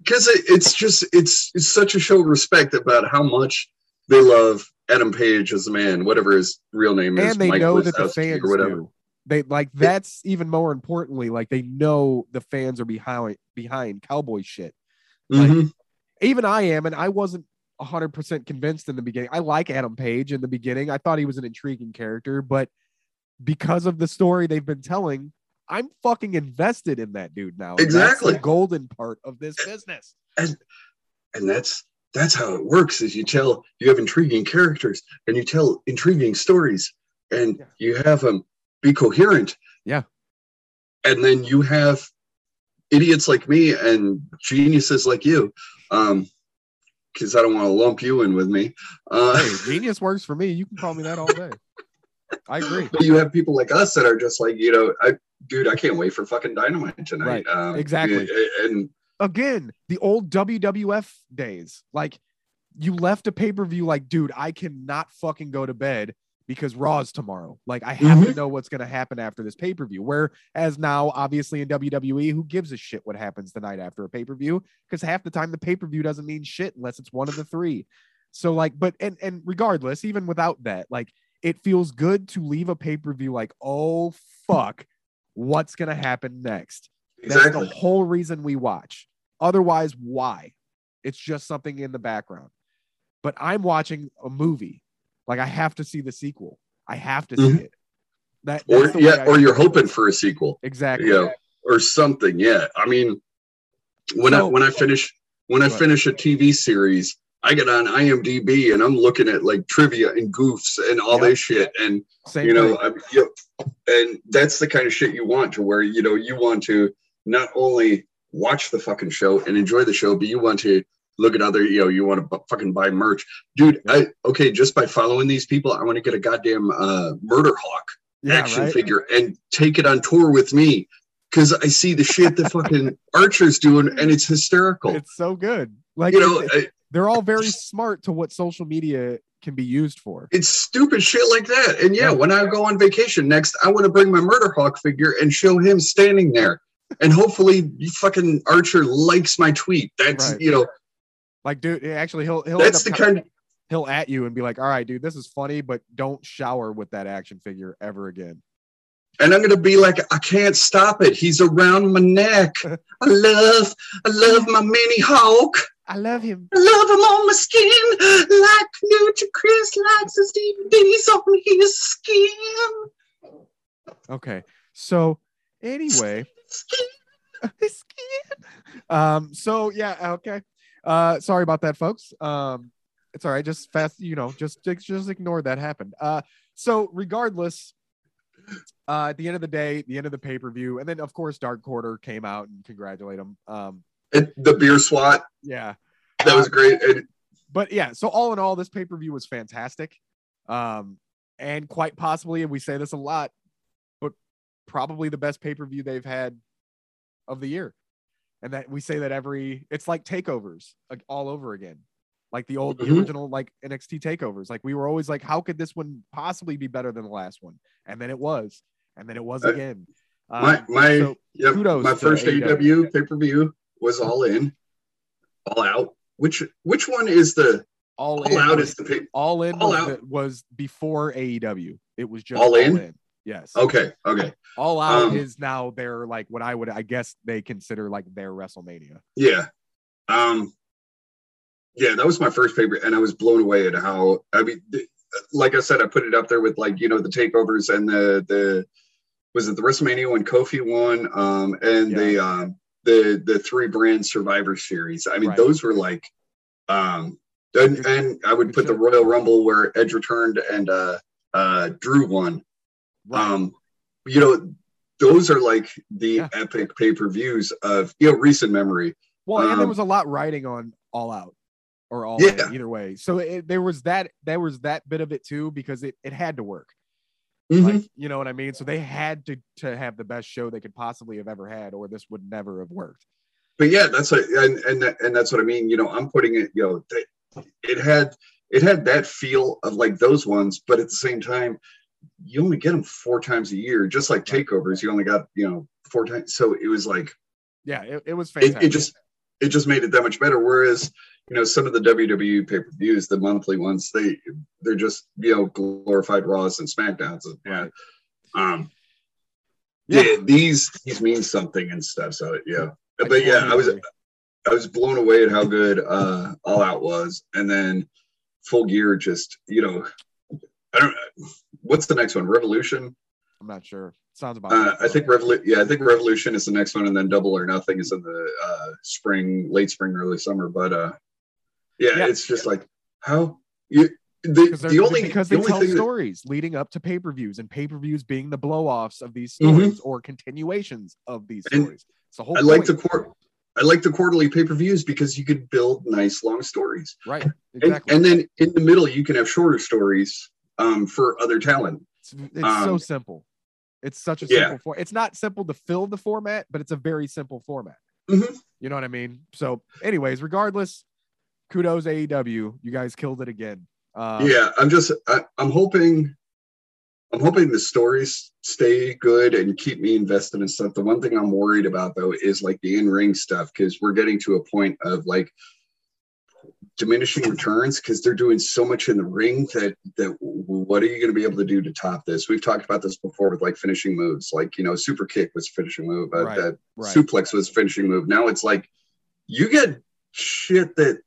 because it, it's just it's it's such a show of respect about how much they love Adam Page as a man, whatever his real name is, and they Mike know that the fans or whatever. do. They like that's even more importantly. Like they know the fans are behind behind cowboy shit. Mhm. Even I am, and I wasn't hundred percent convinced in the beginning. I like Adam Page in the beginning. I thought he was an intriguing character, but because of the story they've been telling, I'm fucking invested in that dude now. And that's Exactly. the golden part of this business. and that's that's how it works is you tell you have intriguing characters and you tell intriguing stories and Yeah. you have them be coherent Yeah. and then you have idiots like me and geniuses like you um because i don't want to lump you in with me uh [laughs] Hey, genius works for me. You can call me that all day. I agree. but you have people like us that are just like you know i dude i can't wait for fucking dynamite tonight Right. um, Exactly. and again the old WWF days. Like you left a pay per view like, dude, I cannot fucking go to bed because Raw's tomorrow. Like I have to mm-hmm. know what's gonna happen after this pay per view. Whereas now, obviously in WWE, who gives a shit what happens the night after a pay per view? Because half the time the pay per view doesn't mean shit unless it's one of the three. So like, but and and regardless, even without that, like it feels good to leave a pay per view like, oh fuck, what's gonna happen next? That's the whole reason we watch. Otherwise, why? It's just something in the background. But I'm watching a movie. Like I have to see the sequel. I have to see Mhm. it. That or that's the way yeah or you're hoping for a sequel exactly. you know, or something. Yeah, I mean, when I when I finish when I finish a TV series, I get on IMDb and I'm looking at like trivia and goofs and all Yep. this shit, and Same you know. I, yep. and that's the kind of shit you want to where you know you want to not only watch the fucking show and enjoy the show, but you want to look at other, you know, you want to fucking buy merch, dude. I okay, just by following these people, I want to get a goddamn uh, Murder Hawk yeah, action right? figure and take it on tour with me because I see the shit that fucking [laughs] Archer's doing and it's hysterical. It's so good. Like you know, I- they're all very smart to what social media can be used for. it's stupid shit like that. And Yeah. when I go on vacation next, I want to bring my Murder Hawk figure and show him standing there. And hopefully, you fucking Archer likes my tweet. That's Right. you know, Like, dude, actually, he'll he'll that's the kind. Of, he'll at you and be like, "All right, dude, this is funny, but don't shower with that action figure ever again." and I'm gonna be like, I can't stop it. He's around my neck. I [laughs] love, I love my mini Hawk. I love him. I love him on my skin, like Chris likes his DVDs on his skin. Okay. So anyway, [laughs] Um, so yeah, okay. Uh, sorry about that, folks. Um, it's all right. Just fast, you know, just just, ignore that happened. Uh, so regardless, uh, at the end of the day, the end of the pay per view, and then of course Dark Order came out and congratulate him. Um, the beer swat yeah. that was great. And but yeah, so all in all, this pay per view was fantastic, um, and quite possibly, and we say this a lot, but probably the best pay per view they've had of the year, and that we say that every it's like takeovers like all over again, like the old the Mhm. original like NXT takeovers. Like we were always like, how could this one possibly be better than the last one? And then it was, and then it was Uh, again. my Um, my so- yep, kudos my first AEW. AEW pay per view was all in, all out. Which which one is the all all in out was- is the pay? all in All was, Out. the- was before AEW. It was just All In? Yes. Okay, okay, All out Um, is now their like what I would I guess they consider like their WrestleMania. yeah, um, yeah, that was my first favorite, and I was blown away at how I mean, th- like I said, I put it up there with like you know the takeovers and the the was it the WrestleMania when Kofi won, um, and the um the the three brand Survivor Series. I mean, Right. those were like, um, and, and I would put the. Royal Rumble where Edge returned and uh uh Drew won. Right. Um, you know, those are like the Yeah. epic pay per views of you know recent memory. well, and there um, was a lot riding on all out or all Yeah. in, either way. So it, there was that there was that bit of it too because it it had to work. Mhm. Like you know what I mean. So they had to to have the best show they could possibly have ever had, or this would never have worked. but yeah, that's what, and and and that's what I mean. You know, I'm putting it. You know, it had it had that feel of like those ones, but at the same time, you only get them four times a year, just like takeovers. You only got you know four times, so it was like Yeah, it, it was fantastic. it just it just made it that much better. Whereas you know some of the WWE pay per views, the monthly ones, they they're just you know glorified Raws and Smackdowns. Yeah. Um. Yeah. Yeah. these these mean something and stuff. So yeah, but yeah, I was. I was blown away at how good uh All Out was, and then Full Gear just you know I don't what's the next one Revolution. I'm not sure. Sounds about. Uh, I think Revolu- yeah, I think Revolution is the next one, and then Double or Nothing is in the uh, spring, late spring, early summer. But uh, yeah, Yeah. it's just like how you the, the only because the they only tell thing that, stories leading up to pay per views and pay per views being the blow offs of these Mhm. stories or continuations of these stories. It's the whole. I like the point. court. I like the quarterly pay per views because you could build nice long stories, right. and, and then in the middle you can have shorter stories um, for other talent. it's it's so um, simple. It's such a yeah. simple. It's not simple to fill the format, but it's a very simple format. Mhm. You know what I mean? So, anyways, regardless, kudos AEW. You guys killed it again. Um, yeah, I'm just I, I'm hoping I'm hoping the stories stay good and keep me invested in stuff. The one thing I'm worried about though is like the in-ring stuff because we're getting to a point of like diminishing returns because they're doing so much in the ring that that what are you going to be able to do to top this? We've talked about this before with like finishing moves, like you know, super kick was finishing move, uh, Right, that Right. suplex was finishing move. Now it's like you get shit that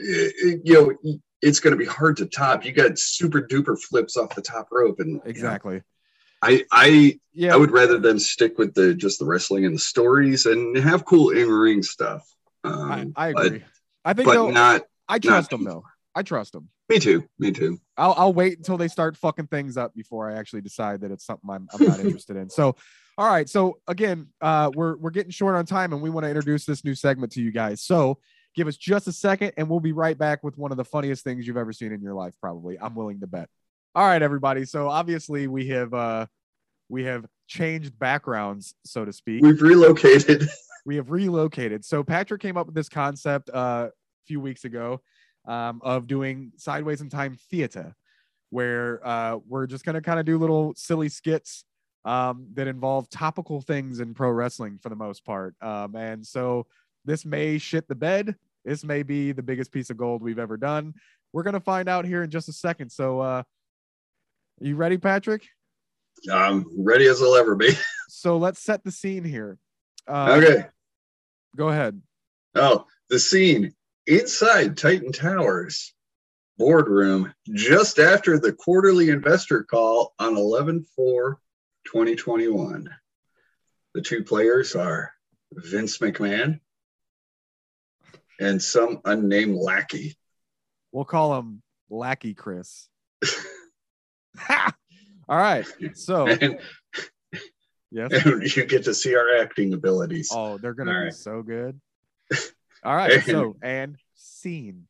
eh, eh, you know it's going to be hard to top. You got super duper flips off the top rope, and you know, Exactly. I I Yeah. I would rather them stick with the just the wrestling and the stories and have cool in ring stuff. I, Um, I but- agree. I think though, not I trust not- them though. I trust them. me too. Me too. I'll, I'll wait until they start fucking things up before I actually decide that it's something I'm, I'm not [laughs] interested in. So, all right. So again, uh, we're we're getting short on time, and we want to introduce this new segment to you guys. So give us just a second, and we'll be right back with one of the funniest things you've ever seen in your life. Probably, I'm willing to bet. All right, everybody. So obviously we have uh, we have changed backgrounds, so to speak We've relocated. [laughs] we have relocated. So Patrick came up with this concept uh, a few weeks ago um, of doing sideways in time theater, where uh, we're just gonna kind of do little silly skits um, that involve topical things in pro wrestling for the most part. Um, and so this may shit the bed. This may be the biggest piece of gold we've ever done. We're gonna find out here in just a second. So, uh, you ready, Patrick? I'm ready as I'll ever be. So let's set the scene here. Uh, okay. Go ahead. Oh, the scene inside Titan Towers boardroom just after the quarterly investor call on 11 4 2021. The two players are Vince McMahon and some unnamed lackey. We'll call him Lackey Chris. [laughs] Ha! All right. So, [laughs] And, yes. and [laughs] you get to see our acting abilities. Oh, they're going to All be right. so good. [laughs] All right. So, and scene.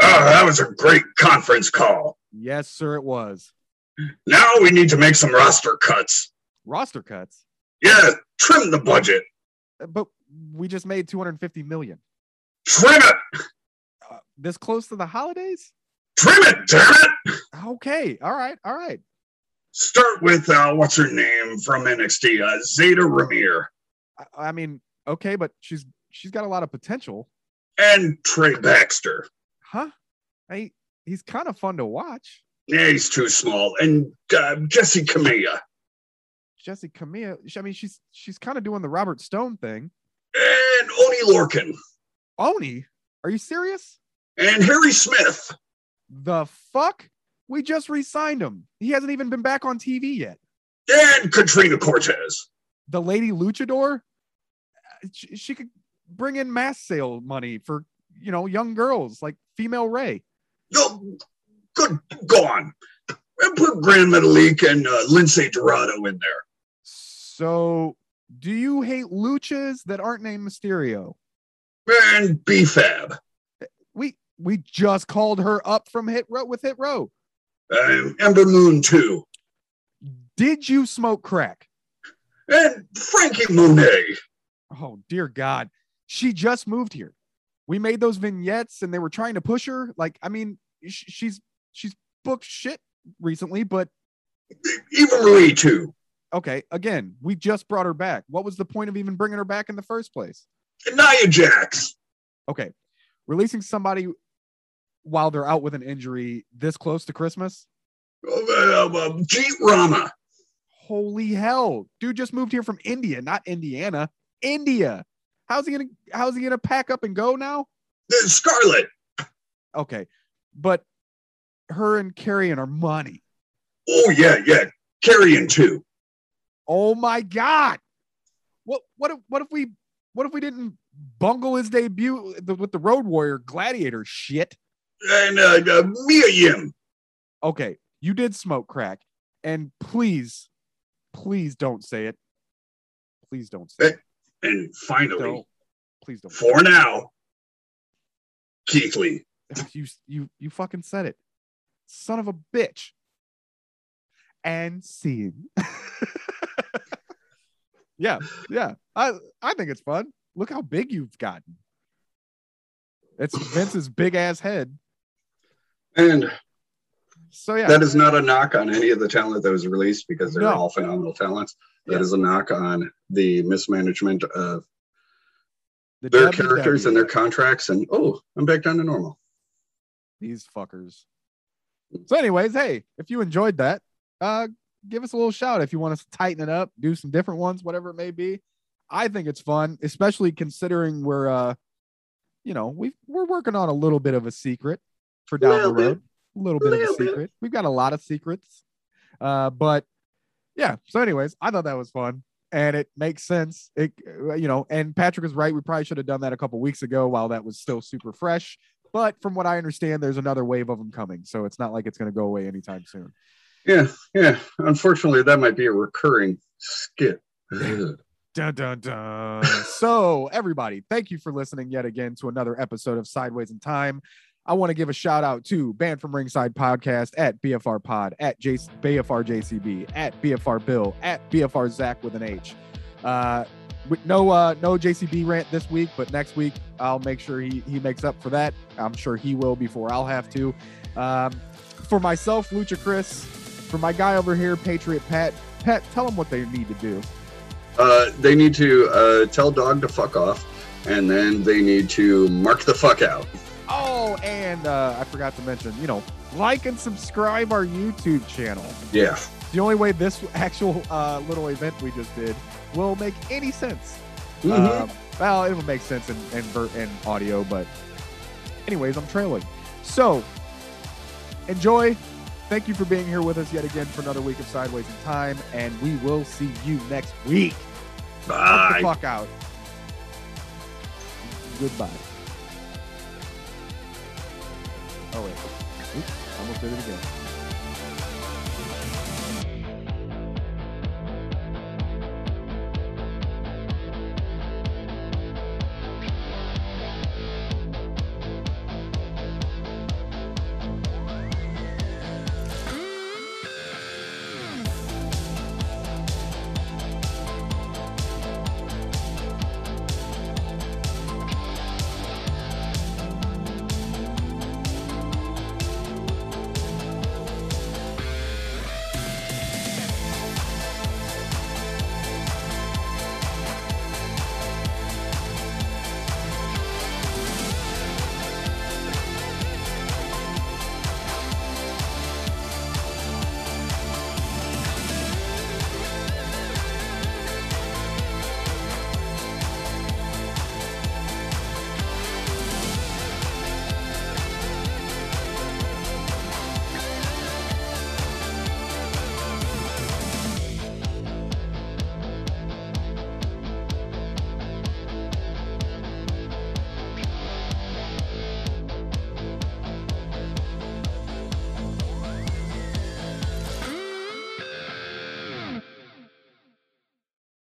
Oh, that was a great conference call. Yes, sir, it was. Now we need to make some roster cuts. Roster cuts. Yeah, trim the budget. But we just made 250 million. Trim it. Uh, this close to the holidays? Trim it, damn it. Okay. All right. All right. Start with uh, what's her name from NXT, uh, Zayda Ramier I, I mean, okay, but she's she's got a lot of potential. and Trey Baxter. Huh? I he's kind of fun to watch. Yeah, he's too small. And uh, Jessi Kamea Jessi Kamea. I mean, she's she's kind of doing the Robert Stone thing. and Oney Lorcan Oney, are you serious? and Harry Smith. The fuck? We just re-signed him. He hasn't even been back on TV yet. and Katrina Cortez. The lady luchador, she, she could bring in mass sale money for you know young girls like female Rey. No, good, go on. And put Gran Metalik and uh, Lince Dorado in there. So, do you hate luchas that aren't named Mysterio? And B-Fab. We we just called her up from Hit Row with Hit Row. Uh, Ember Moon, too. Did you smoke crack? And Frankie Monet. Oh dear God, she just moved here. we made those vignettes and they were trying to push her. Like, I mean, she's she's booked shit recently, but Eva Marie too. okay, again, we just brought her back. What was the point of even bringing her back in the first place? Nia Jax. Okay, releasing somebody while they're out with an injury this close to Christmas. Uh, uh, Jeet Rama. Holy hell, dude just moved here from India, not Indiana, India. How's he gonna How's he gonna pack up and go now? Scarlett. Okay, but her and Karrion are money. Oh yeah, yeah. Karrion too. Oh my god. What what if what if we what if we didn't bungle his debut with the Road Warrior Gladiator shit? And uh, uh, Mia Yim. Okay, you did smoke crack, and please, please don't say it. Please don't say it. And finally, Don't. Please don't. for now, Keith Lee. [laughs] You you you fucking said it, son of a bitch. And scene. [laughs] yeah, yeah. I I think it's fun. Look how big you've gotten. It's Vince's big ass head. And So yeah, that is not a knock on any of the talent that was released because they're No. all phenomenal talents. That Yeah. is a knock on the mismanagement of the their WWE. characters and their contracts. And oh, I'm back down to normal. these fuckers. So, anyways, hey, if you enjoyed that, uh, give us a little shout if you want us to tighten it up, do some different ones, whatever it may be. I think it's fun, especially considering we're uh, you know, we we're working on a little bit of a secret for down the road. A little bit of a bit. secret. We've got a lot of secrets. Uh, but yeah, so anyways, I thought that was fun. And it makes sense. It uh, you know, and Patrick is right. We probably should have done that a couple weeks ago while that was still super fresh. But from what I understand, there's another wave of them coming. So it's not like it's going to go away anytime soon. Yeah, yeah. Unfortunately, that might be a recurring skit. Dun, dun, dun. so, everybody, thank you for listening yet again to another episode of Sideways in Time. I want to give a shout out to Banned from Ringside Podcast at BFR Pod, at J- BFR JCB, at BFR Bill, at BFR Zach with an H. Uh, no uh, no JCB rant this week, but next week I'll make sure he he makes up for that. I'm sure he will before I'll have to. Um, for myself, Lucha Chris, for my guy over here, Patriot Pat. Pat, tell them what they need to do. Uh, they need to uh, tell dog to fuck off, and then they need to mark the fuck out. Oh, and uh, I forgot to mention, you know, like and subscribe our YouTube channel. Yeah. The only way this actual uh, little event we just did will make any sense. Mhm. Um, well, it will make sense in, in, in audio, but anyways, I'm trailing. So enjoy. Thank you for being here with us yet again for another week of Sideways in Time, and we will see you next week. Bye. fuck out. Goodbye. Oh wait. Oops, almost did it again.